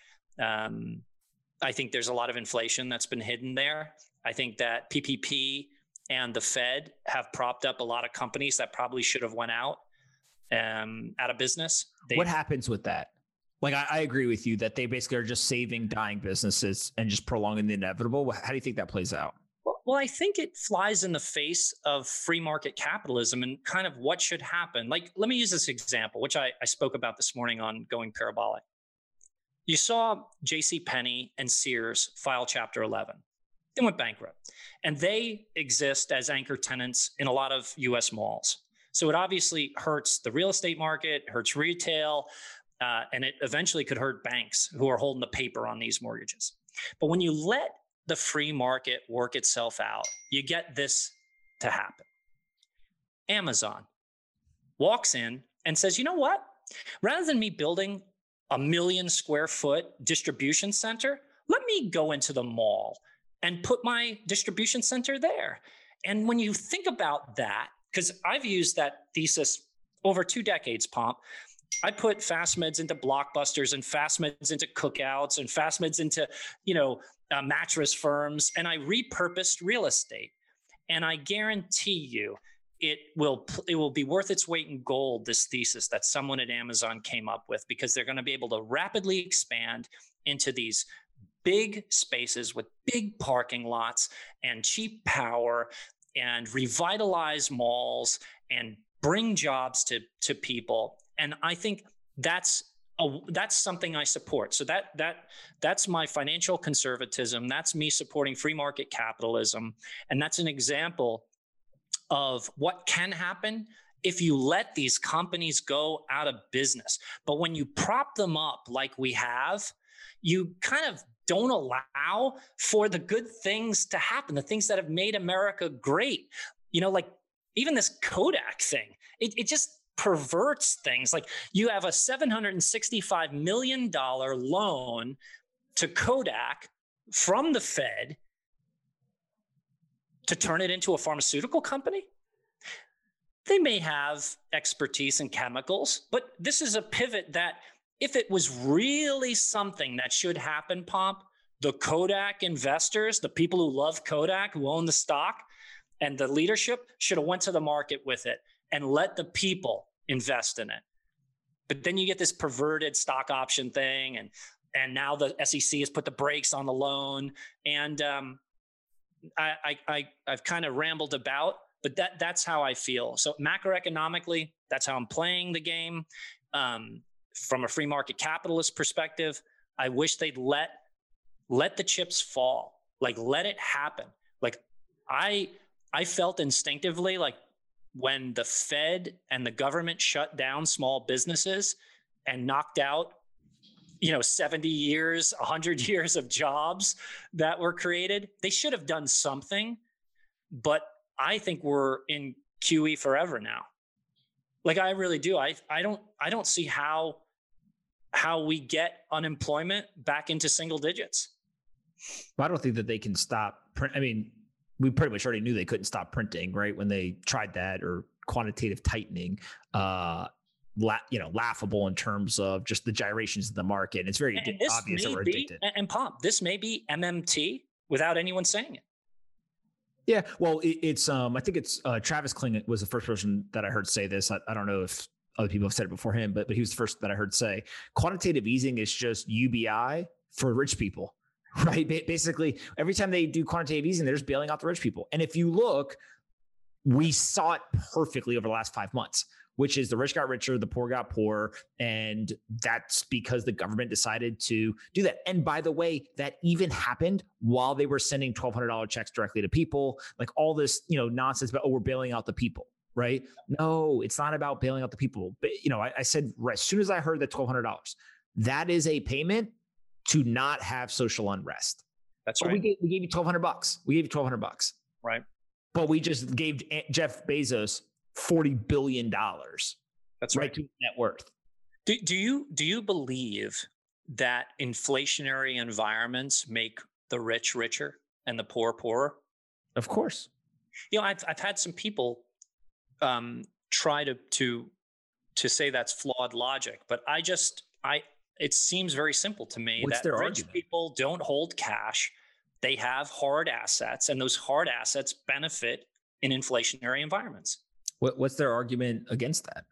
Um, I think there's a lot of inflation that's been hidden there. I think that PPP and the Fed have propped up a lot of companies that probably should have went out um, out of business. They, what happens with that? Like I, I, agree with you that they basically are just saving dying businesses and just prolonging the inevitable. How do you think that plays out? Well, I think it flies in the face of free market capitalism and kind of what should happen. Like, let me use this example, which I, I spoke about this morning on Going Parabolic. You saw J.C. Penney and Sears file Chapter 11. They went bankrupt, and they exist as anchor tenants in a lot of U.S. malls. So it obviously hurts the real estate market, hurts retail, uh, and it eventually could hurt banks who are holding the paper on these mortgages. But when you let the free market work itself out, you get this to happen. Amazon walks in and says, you know what? Rather than me building a million square foot distribution center, let me go into the mall and put my distribution center there. And when you think about that, because I've used that thesis over two decades, Pomp, I put FastMeds into blockbusters and FastMeds into cookouts and FastMeds into, you know, uh, mattress firms, and I repurposed real estate. And I guarantee you, it will it will be worth its weight in gold. This thesis that someone at Amazon came up with, because they're going to be able to rapidly expand into these big spaces with big parking lots and cheap power and revitalize malls and bring jobs to to people and i think that's a, that's something I support. So that that that's my financial conservatism. That's me supporting free market capitalism, and that's an example of what can happen if you let these companies go out of business. But when you prop them up like we have, you kind of don't allow for the good things to happen, the things that have made America great. You know, like even this Kodak thing, it, it just perverts things. Like you have a $765 million loan to Kodak from the Fed to turn it into a pharmaceutical company. They may have expertise in chemicals, but this is a pivot that, if it was really something that should happen, Pomp, the Kodak investors, the people who love Kodak, who own the stock, and the leadership should have went to the market with it and let the people invest in it. But then you get this perverted stock option thing, and and now the SEC has put the brakes on the loan. And um, I, I, I have kind of rambled about but that that's how I feel. So macroeconomically, that's how I'm playing the game. Um, from a free market capitalist perspective, I wish they'd let let the chips fall, like let it happen. Like I I felt instinctively like when the Fed and the government shut down small businesses and knocked out you know 70 years 100 [LAUGHS] years of jobs that were created they should have done something. But i think we're in qe forever now like i really do i i don't i don't see how how we get unemployment back into single digits i don't think that they can stop print i mean we pretty much already knew they couldn't stop printing, right? When they tried that or quantitative tightening, uh, la- you know, laughable in terms of just the gyrations in the market. And it's very and obvious that we're addicted. Be, and Pomp, this may be MMT without anyone saying it. Yeah, well, it, it's um, I think it's uh, Travis Kling was the first person that I heard say this. I, I don't know if other people have said it before him, but but he was the first that I heard say quantitative easing is just UBI for rich people. [LAUGHS] right? Basically, every time they do quantitative easing, they're just bailing out the rich people. And if you look, we saw it perfectly over the last five months, which is the rich got richer, the poor got poorer. And that's because the government decided to do that. And by the way, that even happened while they were sending $1,200 checks directly to people, like all this, you know, nonsense about, oh, we're bailing out the people right? No, it's not about bailing out the people. But you know, I, I said right, as soon as I heard that twelve hundred dollars, that is a payment to not have social unrest. That's but right. We gave, we gave you twelve hundred bucks. We gave you twelve hundred bucks. Right. But we just gave Jeff Bezos forty billion dollars. That's right. right. To net worth. Do, do you do you believe that inflationary environments make the rich richer and the poor poorer? Of course. You know, I've I've had some people um, try to to to say that's flawed logic, but I just I it seems very simple to me What's that their rich argument? people don't hold cash. They have hard assets, and those hard assets benefit in inflationary environments. What, what's their argument against that?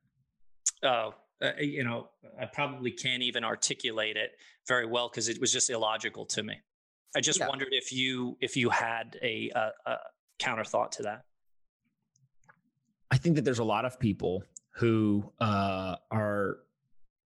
Oh, uh, you know, I probably can't even articulate it very well because it was just illogical to me. I just yeah. wondered if you if you had a, a, a counter thought to that. I think that there's a lot of people who uh, are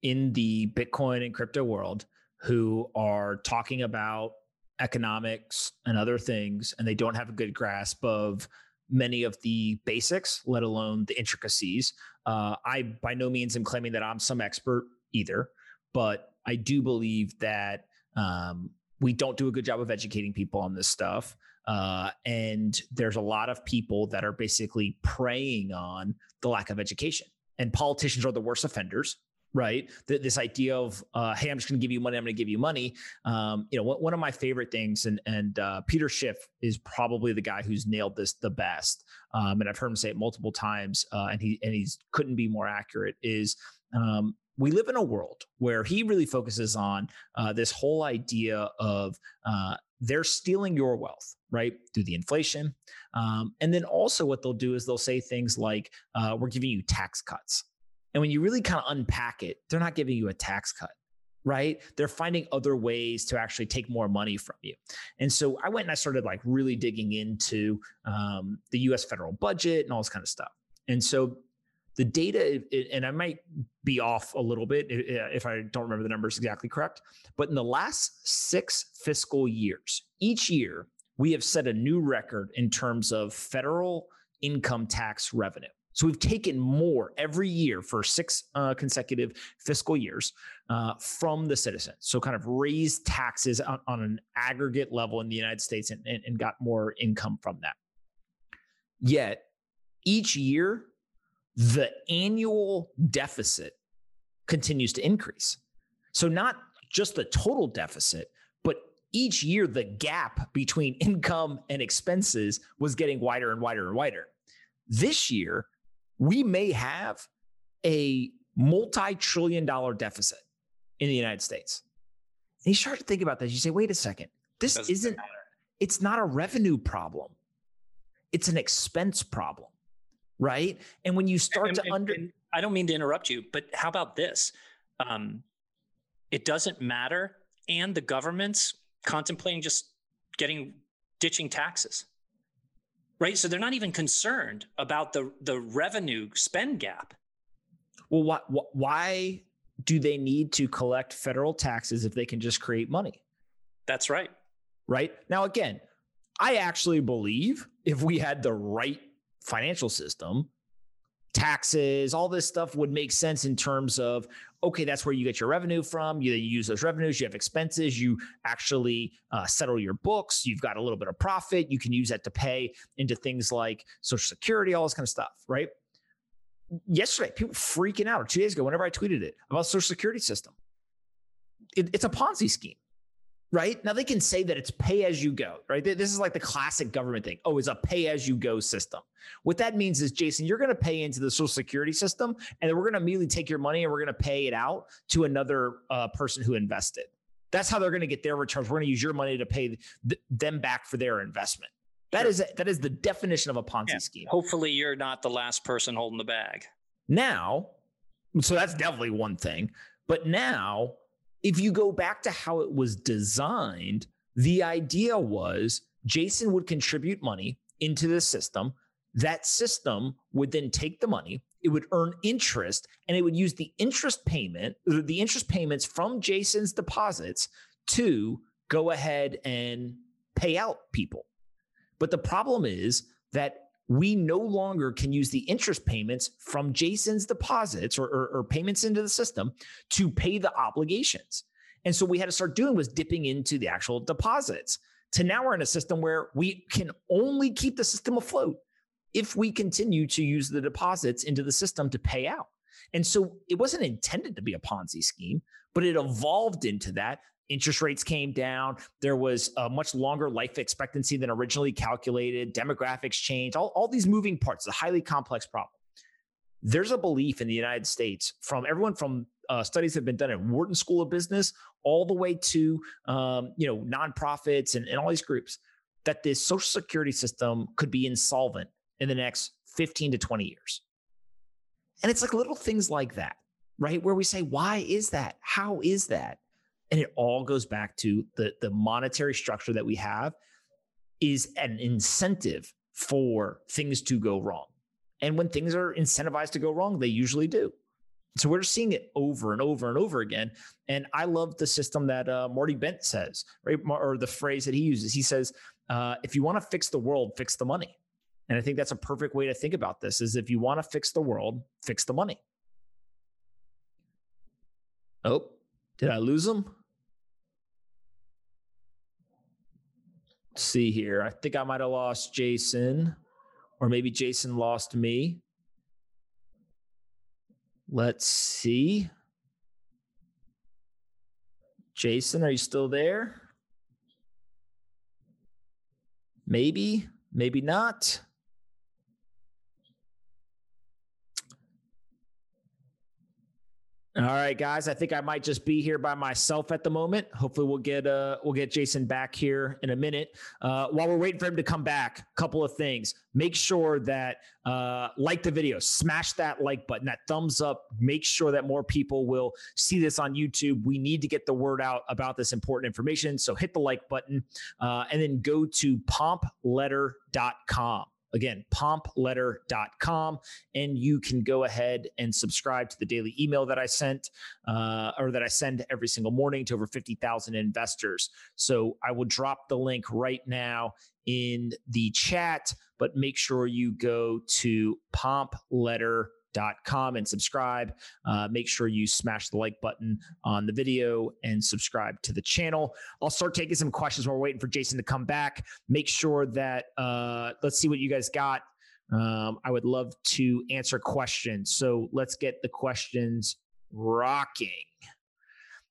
in the Bitcoin and crypto world who are talking about economics and other things, and they don't have a good grasp of many of the basics, let alone the intricacies. Uh, I by no means am claiming that I'm some expert either, but I do believe that um, we don't do a good job of educating people on this stuff. Uh, and there's a lot of people that are basically preying on the lack of education. And politicians are the worst offenders right? this idea of, uh, hey, I'm just going to give you money. I'm going to give you money. Um, you know, one of my favorite things, and and uh, Peter Schiff is probably the guy who's nailed this the best. Um, and I've heard him say it multiple times, uh, and he and he's couldn't be more accurate. Is um, we live in a world where he really focuses on uh, this whole idea of uh, they're stealing your wealth, right, through the inflation. Um, and then also, what they'll do is they'll say things like, uh, we're giving you tax cuts. And when you really kind of unpack it, they're not giving you a tax cut, right? They're finding other ways to actually take more money from you. And so I went and I started like really digging into um, the US federal budget and all this kind of stuff. And so the data, and I might be off a little bit if I don't remember the numbers exactly correct, but in the last six fiscal years, each year, we have set a new record in terms of federal income tax revenue. So we've taken more every year for six uh, consecutive fiscal years uh, from the citizens. So kind of raised taxes on, on an aggregate level in the United States and, and, and got more income from that. Yet each year, the annual deficit continues to increase. So not just the total deficit, but each year the gap between [LAUGHS] income and expenses was getting wider and wider and wider. This year, we may have a multi trillion dollar deficit in the United States. And you start to think about this. You say, wait a second, this Doesn't isn't, matter. it's not a revenue problem, it's an expense problem. Right. And when you start and, to and, under, and I don't mean to interrupt you, but how about this? Um, it doesn't matter. And the government's contemplating just getting ditching taxes. Right. So they're not even concerned about the the revenue spend gap. Well, why, why do they need to collect federal taxes if they can just create money? That's right. Right. Now, again, I actually believe if we had the right financial system, taxes, all this stuff would make sense in terms of okay, that's where you get your revenue from. You, you use those revenues, you have expenses, you actually uh, settle your books, you've got a little bit of profit, you can use that to pay into things like Social Security, all this kind of stuff, right? Yesterday, people freaking out, or two days ago, whenever I tweeted it about the Social Security system, it, it's a Ponzi scheme right? Now they can say that it's pay as you go, right? This is like the classic government thing. Oh, it's a pay as you go system. What that means is, Jason, you're going to pay into the Social Security system, and then we're going to immediately take your money and we're going to pay it out to another uh, person who invested. That's how they're going to get their returns. We're going to use your money to pay th- them back for their investment. That sure. is that is the definition of a Ponzi yeah. scheme. Hopefully, you're not the last person holding the bag. Now, so that's definitely one thing. But now if you go back to how it was designed, the idea was Jason would contribute money into the system. That system would then take the money, it would earn interest, and it would use the interest payment, the interest payments from Jason's deposits to go ahead and pay out people. But the problem is that we no longer can use the interest payments from Jason's deposits or, or, or, payments into the system to pay the obligations. And so we had to start doing was dipping into the actual deposits. To now we're in a system where we can only keep the system afloat if we continue to use the deposits into the system to pay out. And so it wasn't intended to be a Ponzi scheme, but it evolved into that interest rates came down. There was a much longer life expectancy than originally calculated. Demographics changed. All, all these moving parts. A highly complex problem. There's a belief in the United States from everyone from uh, studies have been done at Wharton School of Business all the way to um, you know nonprofits and, and all these groups that this social security system could be insolvent in the next 15 to 20 years. And it's like little things like that, right? Where we say, why is that? How is that? And it all goes back to the the monetary structure that we have is an incentive for things to go wrong. And when things are incentivized to go wrong they usually do. So we're seeing it over and over and over again. And i love the system that uh, marty bent says right? Or the phrase that he uses. He says uh, if you want to fix the world fix the money. And i think that's a perfect way to think about this is if you want to fix the world fix the money. Oh did i lose him see here. I think I might have lost Jason, or maybe Jason lost me. Let's see. Jason, are you still there? Maybe, maybe not. All right, guys. I think I might just be here by myself at the moment. Hopefully, we'll get uh we'll get Jason back here in a minute. Uh, while we're waiting for him to come back, a couple of things. Make sure that uh, like the video, smash that like button, that thumbs up. Make sure that more people will see this on YouTube. We need to get the word out about this important information. So hit the like button, uh, and then go to pompletter.com. Again, pompletter.com. And you can go ahead and subscribe to the daily email that I sent uh, or that I send every single morning to over 50,000 investors. So I will drop the link right now in the chat, but make sure you go to pompletter.com com and subscribe. Uh, make sure you smash the like button on the video and subscribe to the channel. I'll start taking some questions while we're waiting for Jason to come back. Make sure that uh, let's see what you guys got. Um, I would love to answer questions. So let's get the questions rocking.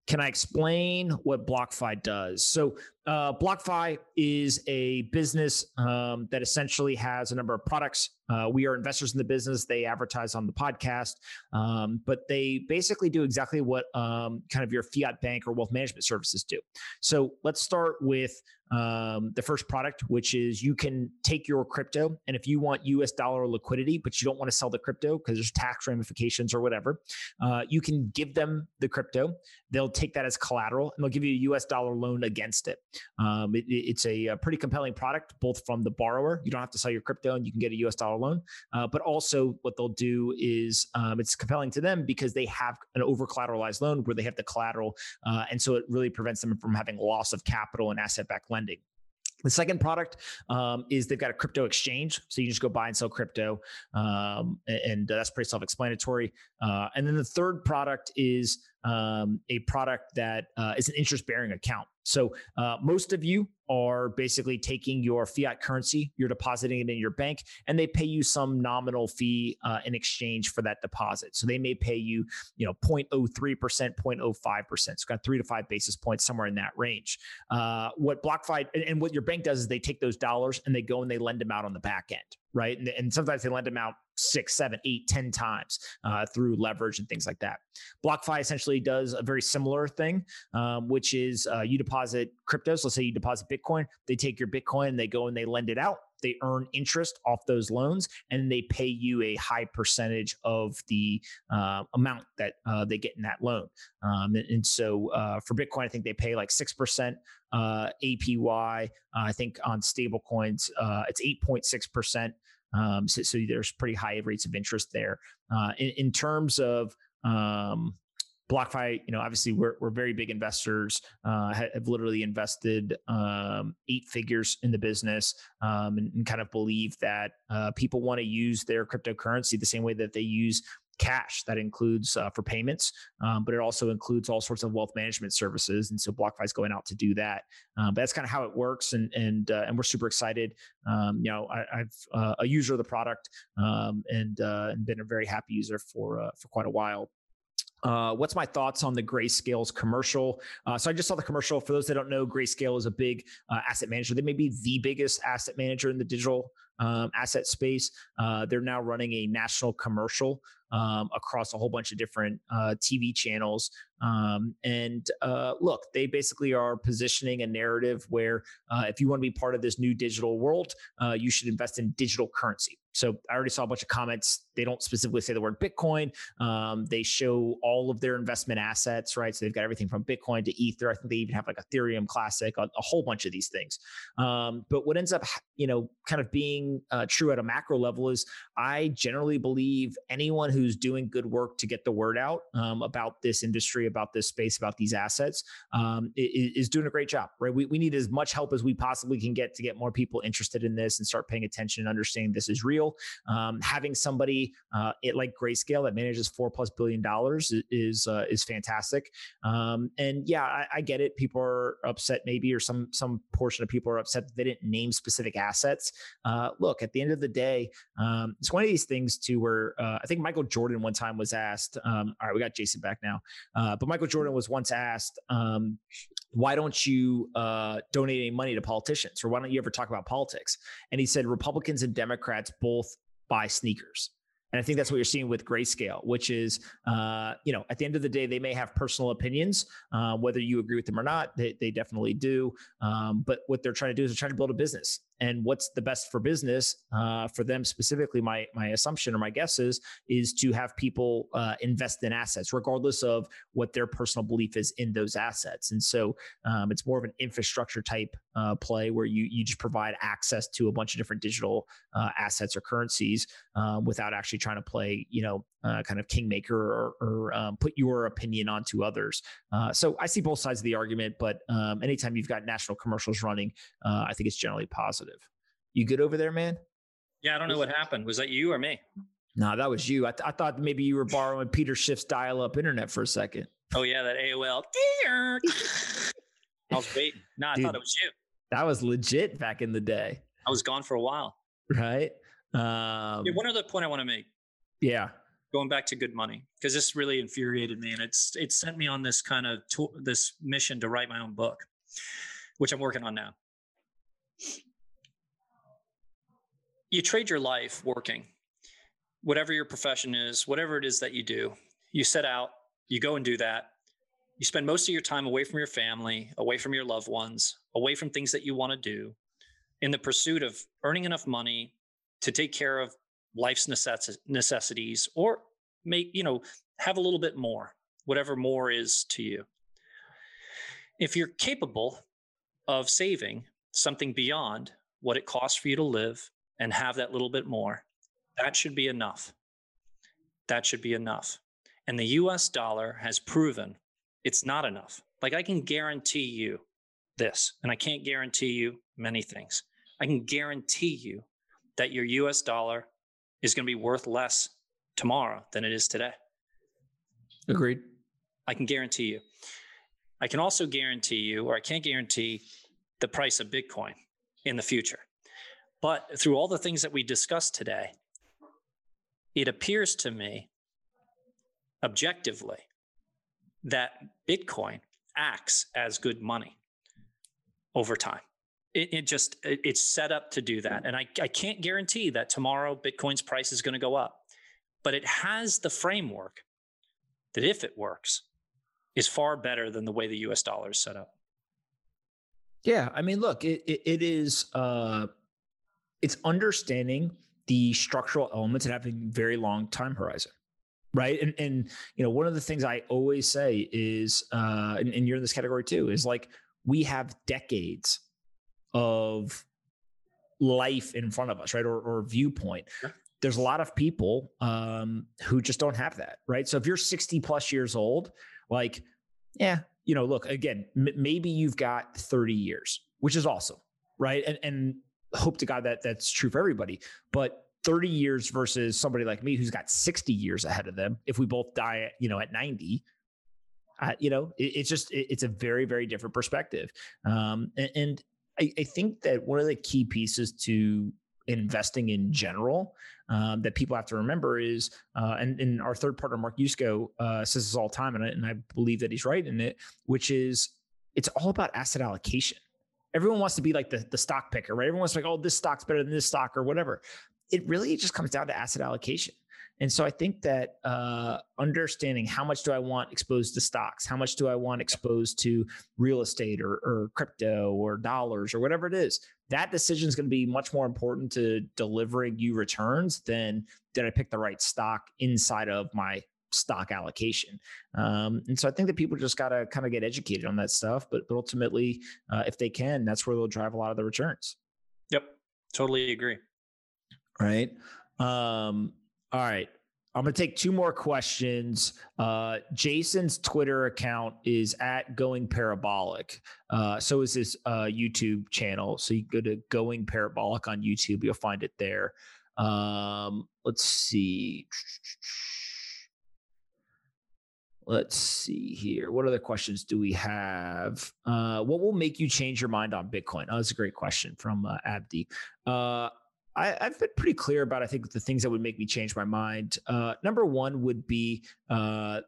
Can I explain what BlockFi does? So, uh, BlockFi is a business um, that essentially has a number of products uh, we are investors in the business. They advertise on the podcast, um, but they basically do exactly what um, kind of your fiat bank or wealth management services do. So let's start with um, the first product, which is you can take your crypto, and if you want US dollar liquidity, but you don't want to sell the crypto because there's tax ramifications or whatever, uh, you can give them the crypto. They'll take that as collateral and they'll give you a US dollar loan against it. Um, it, it's a, a, pretty compelling product, both from the borrower. You don't have to sell your crypto and you can get a US dollar loan. Uh, but also, what they'll do is um, it's compelling to them because they have an over collateralized loan where they have the collateral. Uh, and so it really prevents them from having loss of capital and asset backed lending. The second product um, is they've got a crypto exchange. So you just go buy and sell crypto. Um, and, that's pretty self explanatory. Uh, and then the third product is um, a product that uh, is an interest bearing account. So uh, most of you are basically taking your fiat currency, you're depositing it in your bank, and they pay you some nominal fee uh, in exchange for that deposit. So they may pay you, you know, 0.03%, 0.05%. It's got three to five basis points somewhere in that range. Uh, what BlockFi and, and what your bank does is they take those dollars and they go and they lend them out on the back end right? And, and, sometimes they lend them out six, seven, eight, ten times uh, through leverage and things like that. BlockFi essentially does a very similar thing, um, which is uh, you deposit cryptos. Let's say you deposit Bitcoin. They take your Bitcoin they go and they lend it out. They earn interest off those loans and they pay you a high percentage of the uh, amount that uh, they get in that loan. Um, and, and, so uh, for Bitcoin, I think they pay like 6% uh, APY. I think on stable coins, it's 8.6%. Um, so, so, there's pretty high rates of interest there. Uh, in, in, terms of um, BlockFi, you know, obviously we're, we're very big investors, uh, have literally invested um, eight figures in the business um, and, and, kind of believe that uh, people want to use their cryptocurrency the same way that they use cash that includes uh, for payments, um, but it also includes all sorts of wealth management services. And so BlockFi is going out to do that. Um, but that's kind of how it works, and and uh, and we're super excited. Um, you know, I, have uh, a user of the product um, and uh, and been a very happy user for uh, for quite a while. Uh, what's my thoughts on the Grayscale's commercial? Uh, so I just saw the commercial. For those that don't know, Grayscale is a big uh, asset manager. They may be the biggest asset manager in the digital um, asset space. Uh, they're now running a national commercial um, across a whole bunch of different uh, TV channels. Um, and uh, look, they basically are positioning a narrative where uh, if you want to be part of this new digital world, uh, you should invest in digital currency. So I already saw a bunch of comments. They don't specifically say the word Bitcoin. Um, they show all of their investment assets, right? So they've got everything from Bitcoin to Ether. I think they even have like Ethereum Classic, a, a whole bunch of these things. Um, but what ends up, you know, kind of being uh, true at a macro level is I generally believe anyone who's doing good work to get the word out um, about this industry, about this space, about these assets, um, is, is, doing a great job, right? We, we need as much help as we possibly can get to get more people interested in this and start paying attention and understanding this is real. Um, having somebody uh, it, like Grayscale that manages four plus billion dollars is uh, is fantastic. Um, and yeah, I, I, get it. People are upset, maybe, or some some portion of people are upset that they didn't name specific assets. Uh, look, at the end of the day, um, it's one of these things too where uh, I think Michael Jordan one time was asked. Um, all right, we got Jason back now, uh, but Michael Jordan was once asked um, why don't you uh, donate any money to politicians or why don't you ever talk about politics? And he said Republicans and Democrats both buy sneakers. And I think that's what you're seeing with Grayscale, which is, uh, you know, at the end of the day, they may have personal opinions, uh, whether you agree with them or not. They, they definitely do. Um, but what they're trying to do is they're trying to build a business and what's the best for business uh, for them specifically my my assumption or my guess is is to have people uh, invest in assets regardless of what their personal belief is in those assets. And so um, it's more of an infrastructure type uh, play where you you just provide access to a bunch of different digital uh, assets or currencies um, without actually trying to play you know uh, kind of kingmaker or, or um, put your opinion onto others. Uh, so i see both sides of the argument but um, anytime you've got national commercials running i think it's generally positive you good over there, man? Yeah, I don't know what happened. Was that you or me? No, that was you. I, th- I thought maybe you were borrowing Peter Schiff's dial-up internet for a second. Oh yeah, that AOL. [LAUGHS] I was waiting. No, I Dude, thought it was you. That was legit back in the day. I was gone for a while. Right. Um, yeah, one other point I want to make. Yeah. Going back to good money because this really infuriated me, and it's it sent me on this kind of to- this mission to write my own book, which I'm working on now you trade your life working, whatever your profession is, whatever it is that you do, you set out, you go and do that. You spend most of your time away from your family, away from your loved ones, away from things that you want to do in the pursuit of earning enough money to take care of life's necess- necessities or make, you know, have a little bit more, whatever more is to you. If you're capable of saving something beyond what it costs for you to live and have that little bit more, that should be enough. That should be enough. And the US dollar has proven it's not enough. Like I can guarantee you this, and I can't guarantee you many things. I can guarantee you that your US dollar is going to be worth less tomorrow than it is today. Agreed. I can guarantee you. I can also guarantee you, or I can't guarantee the price of Bitcoin in the future. But through all the things that we discussed today, it appears to me objectively that Bitcoin acts as good money over time. It, it just it, it's set up to do that, and I, I can't guarantee that tomorrow Bitcoin's price is going to go up, but it has the framework that if it works, is far better than the way the U.S. dollar is set up. Yeah, I mean, look, it it, it is uh, it's understanding the structural elements and having very long time horizon right? And and you know one of the things i always say is uh and, and, you're in this category too is like we have decades of life in front of us right? Or, or viewpoint. Sure. there's a lot of people um who just don't have that right? So if you're 60 plus years old like yeah. you know look again m- maybe you've got 30 years which is awesome right? And and hope to god that that's true for everybody but 30 years versus somebody like me who's got 60 years ahead of them if we both die at you know at 90 uh, you know it, it's just it, it's a very very different perspective. Um, and, and I, I, think that one of the key pieces to investing in general um, that people have to remember is uh, and, and our third partner mark yusko uh, says this all the time and I, and I believe that he's right in it which is it's all about asset allocation everyone wants to be like the, the stock picker, right? Everyone's like, oh, this stock's better than this stock or whatever it really just comes down to asset allocation. And so I think that uh, understanding how much do I want exposed to stocks, how much do I want exposed to real estate or, or crypto or dollars or whatever it is, that decision is going to be much more important to delivering you returns than did I pick the right stock inside of my stock allocation. Um, and so I think that people just got to kind of get educated on that stuff. But, but ultimately, uh, if they can, that's where they'll drive a lot of the returns. Yep, totally agree right? Um, all right. I'm going to take two more questions. Uh, Jason's Twitter account is at Going Parabolic. Uh, so is his uh, YouTube channel. So you go to Going Parabolic on YouTube, you'll find it there. Um, let's see. Let's see here. What other questions do we have? Uh, what will make you change your mind on Bitcoin? Oh, that's a great question from uh, Abdi. Uh, I, have been pretty clear about, I think, the things that would make me change my mind. Uh, number one would be uh,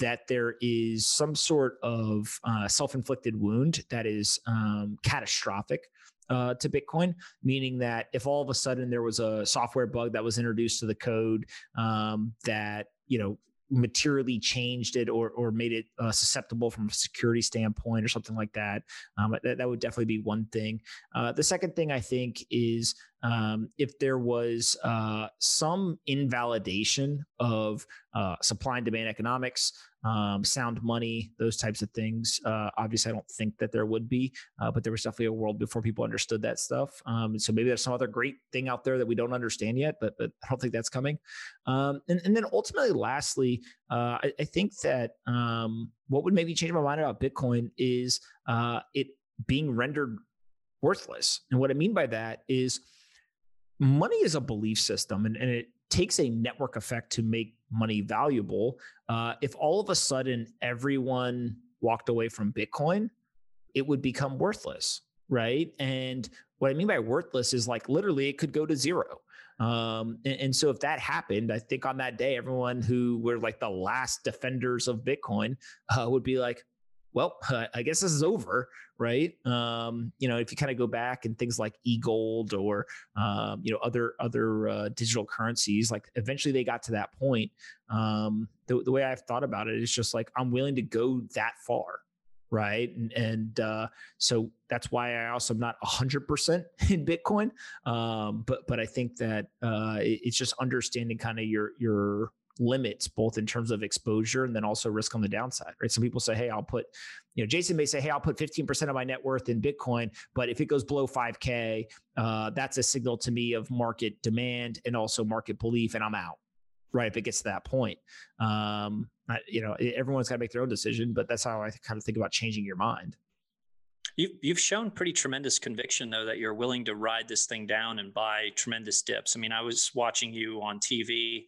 that there is some sort of uh, self inflicted wound that is um, catastrophic. Uh, to Bitcoin, meaning that if all of a sudden there was a software bug that was introduced to the code um, that you know materially changed it or or made it uh, susceptible from a security standpoint or something like that. Um, that, that would definitely be one thing. Uh, the second thing I think is um, if there was uh, some invalidation of uh, supply and demand economics, um, sound money, those types of things. Uh, obviously, I don't think that there would be, uh, but there was definitely a world before people understood that stuff. Um, so maybe there's some other great thing out there that we don't understand yet, but but I don't think that's coming. Um, and, and then ultimately, lastly, uh, I, I, think that um, what would maybe change my mind about Bitcoin is uh, it being rendered worthless. And what I mean by that is money is a belief system and, and it takes a network effect to make money valuable. Uh, if all of a sudden everyone walked away from Bitcoin, it would become worthless, right? And what I mean by worthless is like literally it could go to zero. Um, and, and, so if that happened, I think on that day, everyone who were like the last defenders of Bitcoin uh, would be like, well, [LAUGHS] I guess this is over, right? Um, you know, if you kind of go back and things like e-gold or um, you know other other uh, digital currencies, like eventually they got to that point. Um, the, the way I've thought about it is just like I'm willing to go that far, right? And, and uh, so that's why I also am not hundred percent [LAUGHS] in Bitcoin, um, but but I think that uh, it's just understanding kind of your your limits, both in terms of exposure and then also risk on the downside, right? Some people say, hey, I'll put, you know, Jason may say, hey, I'll put 15% of my net worth in Bitcoin, but if it goes below 5K, uh, that's a signal to me of market demand and also market belief, and I'm out, right? If it gets to that point. Um, I, you know, everyone's got to make their own decision, but that's how I kind of think about changing your mind. You've, you've shown pretty tremendous conviction, though, that you're willing to ride this thing down and buy tremendous dips. I mean, I was watching you on TV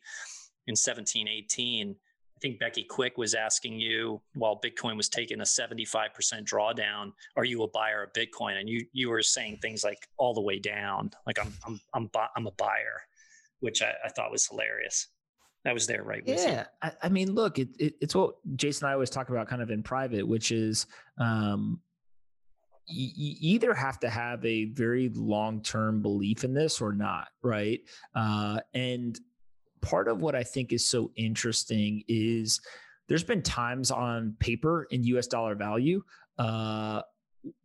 in 17, 18. I think Becky Quick was asking you while Bitcoin was taking a 75% drawdown, are you a buyer of Bitcoin? And you you were saying things like all the way down, like I'm I'm I'm, I'm a buyer, which I, I thought was hilarious. I was there, right? Yeah, I, I, mean, look, it, it, it's what Jason and I always talk about, kind of in private, which is um, you either have to have a very long term belief in this or not, right? Uh, and part of what I think is so interesting is there's been times on paper in US dollar value. Uh,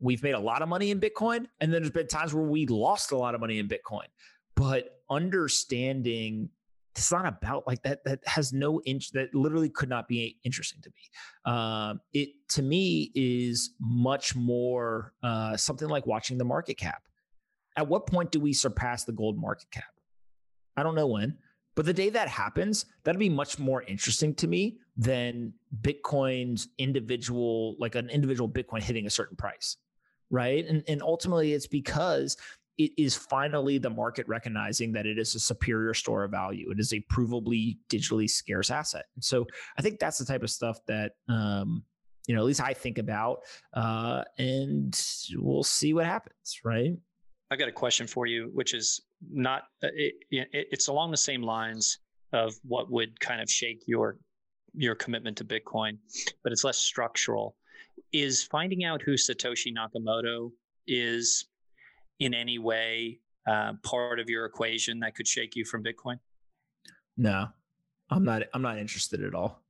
we've made a lot of money in Bitcoin, and then there's been times where we lost a lot of money in Bitcoin. But understanding it's not about like that that has no inch that literally could not be interesting to me um, it to me is much more uh, something like watching the market cap at what point do we surpass the gold market cap i don't know when but the day that happens that'd be much more interesting to me than bitcoin's individual like an individual bitcoin hitting a certain price right and, and ultimately it's because it is finally the market recognizing that it is a superior store of value. It is a provably digitally scarce asset. So I think that's the type of stuff that, um, you know, at least I think about, uh, and we'll see what happens. Right. I got a question for you, which is not, uh, it, it, it's along the same lines of what would kind of shake your, your commitment to Bitcoin, but it's less structural. Is finding out who Satoshi Nakamoto is in any way uh, part of your equation that could shake you from Bitcoin? No, I'm not. I'm not interested at all.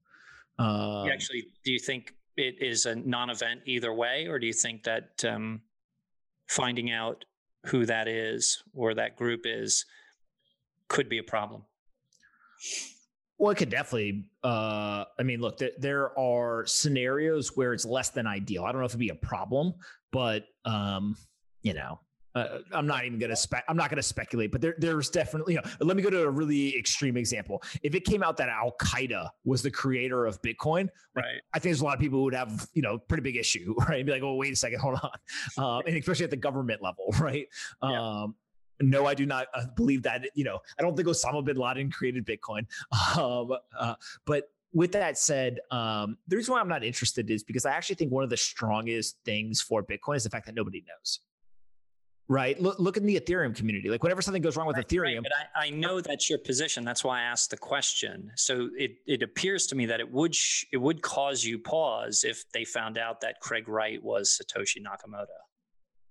Um, actually, do you think it is a non-event either way, or do you think that um, finding out who that is or that group is could be a problem? Well, it could definitely. Uh, I mean, look, th- there are scenarios where it's less than ideal. I don't know if it'd be a problem, but um, you know, uh, I'm not even gonna spec. I'm not gonna speculate, but there, there's definitely. You know, let me go to a really extreme example. If it came out that Al Qaeda was the creator of Bitcoin, right? I think there's a lot of people who would have you know pretty big issue, [LAUGHS] right? Be like, oh, wait a second, hold on, [LAUGHS] um, and especially at the government level, [LAUGHS] right? Yeah. Um, no, I do not uh, believe that. You know, I don't think Osama bin Laden created Bitcoin. Um, uh, but with that said, um, the reason why I'm not interested is because I actually think one of the strongest things for Bitcoin is the fact that nobody knows right? Look, look in the Ethereum community. Like whenever something goes wrong with right, Ethereum, right. but I, I, know that's your position. That's why I asked the question. So it it appears to me that it would sh- it would cause you pause if they found out that Craig Wright was Satoshi Nakamoto.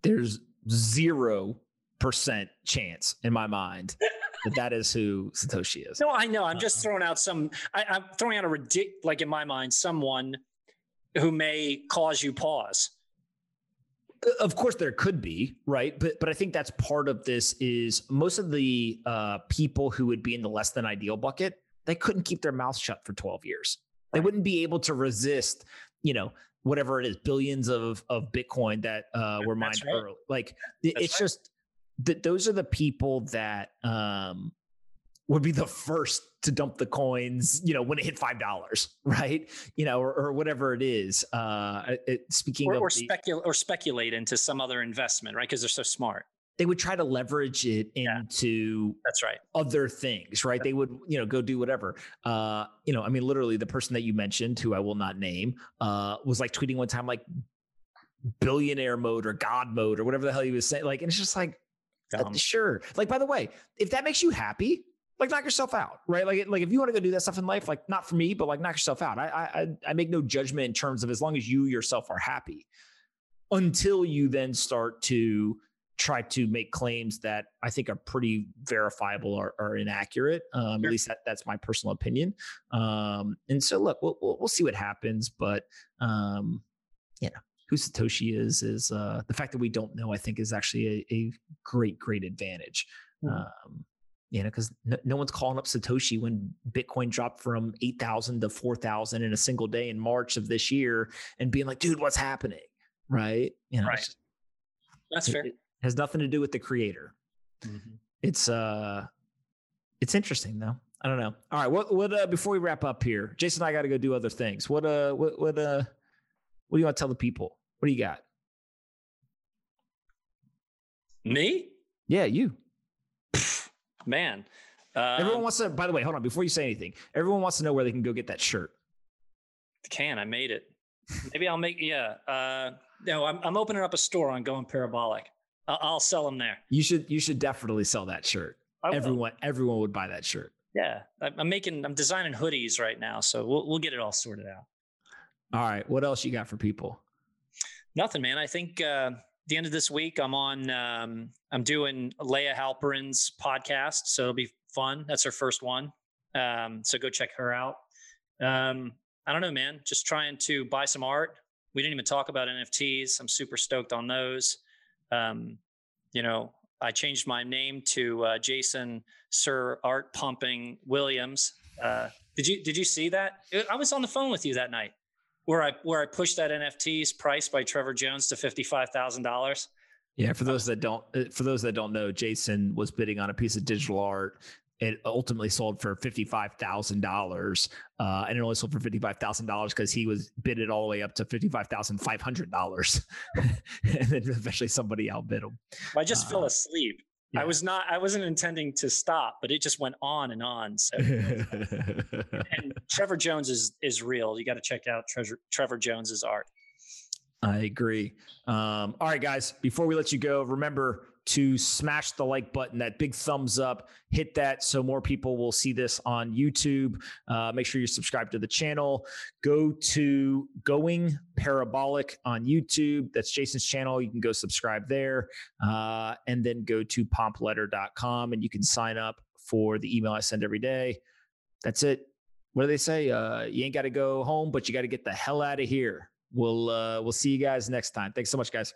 There's zero percent chance in my mind that that is who Satoshi is. [LAUGHS] No, I know. I'm just uh-huh. throwing out some. I, I'm throwing out a ridic- like in my mind, someone who may cause you pause of course there could be right but but i think that's part of this is most of the uh, people who would be in the less than ideal bucket they couldn't keep their mouth shut for 12 years they wouldn't be able to resist you know whatever it is billions of of bitcoin that uh, were mined right. early like that's it's right. just that those are the people that um would be the first to dump the coins, you know, when it hit five dollars, [LAUGHS] right? You know, or, or, whatever it is. Uh, it, speaking or, of or, the, specul- or speculate into some other investment, right? Because they're so smart. They would try to leverage it into yeah, that's right other things, right? They would, you know, go do whatever. Uh, you know, I mean, literally, the person that you mentioned, who I will not name, uh, was like tweeting one time, like billionaire mode or God mode or whatever the hell he was saying. Like, and it's just like, uh, sure. Like, by the way, if that makes you happy, like knock yourself out, right? Like, like if you want to go do that stuff in life, like not for me, but like knock yourself out. I, I, I make no judgment in terms of as long as you yourself are happy. Until you then start to try to make claims that I think are pretty verifiable or, or inaccurate. Um, sure. At least that, that's my personal opinion. Um, and so, look, we'll, we'll, we'll see what happens, but um, you know, who Satoshi is is uh, the fact that we don't know. I think is actually a, a great, great advantage. Mm. Um, you know, because no, no, one's calling up Satoshi when Bitcoin dropped from 8,000 to 4,000 in a single day in March of this year and being like, dude, what's happening? Right. You know, right. That's fair. It, it, has nothing to do with the creator. Mm-hmm. It's, uh, it's interesting though. I don't know. All right. What, what, uh, before we wrap up here, Jason, I got to go do other things. What, uh, what, what, uh, what do you want to tell the people? What do you got? Me? Yeah, you man. Um, everyone wants to. By the way, hold on. Before you say anything, everyone wants to know where they can go get that shirt. Can I made it? Maybe I'll make. Yeah. Uh, no, I'm, I'm opening up a store on Going Parabolic. I'll, I'll sell them there. You should. You should definitely sell that shirt. Everyone. Everyone would buy that shirt. Yeah, I'm making. I'm designing hoodies right now, so we'll we'll get it all sorted out. All right. What else you got for people? Nothing, man. I think uh, the end of this week, I'm on. Um, I'm doing Layah Heilpern's podcast, so it'll be fun. That's her first one, um, so go check her out. Um, I don't know, man. Just trying to buy some art. We didn't even talk about NFTs. I'm super stoked on those. Um, you know, I changed my name to uh, Jason Sir Art Pumping Williams. Uh, did you did you see that? I was on the phone with you that night where I where I pushed that NFT's price by Trevor Jones to fifty five thousand dollars. Yeah, for those that don't uh, for those that don't know, Jason was bidding on a piece of digital art. It ultimately sold for fifty five thousand uh, dollars, and it only sold for fifty five thousand dollars because he was bid it all the way up to fifty five thousand five hundred dollars, [LAUGHS] and then eventually somebody outbid him. I just uh, fell asleep. Yeah. I was not. I wasn't intending to stop, but it just went on and on. So, [LAUGHS] and Trevor Jones is is real. You got to check out Trevor Trevor Jones's art. I agree. Um, all right, guys. Before we let you go, remember to smash the like button, that big thumbs up, hit that so more people will see this on YouTube. Uh, make sure you subscribe to the channel. Go to Going Parabolic on YouTube. That's Jason's channel. You can go subscribe there. Uh, and then go to pompletter.com and you can sign up for the email I send every day. That's it. What do they say? Uh, you ain't got to go home, but you got to get the hell out of here. We'll uh, we'll see you guys next time. Thanks so much, guys.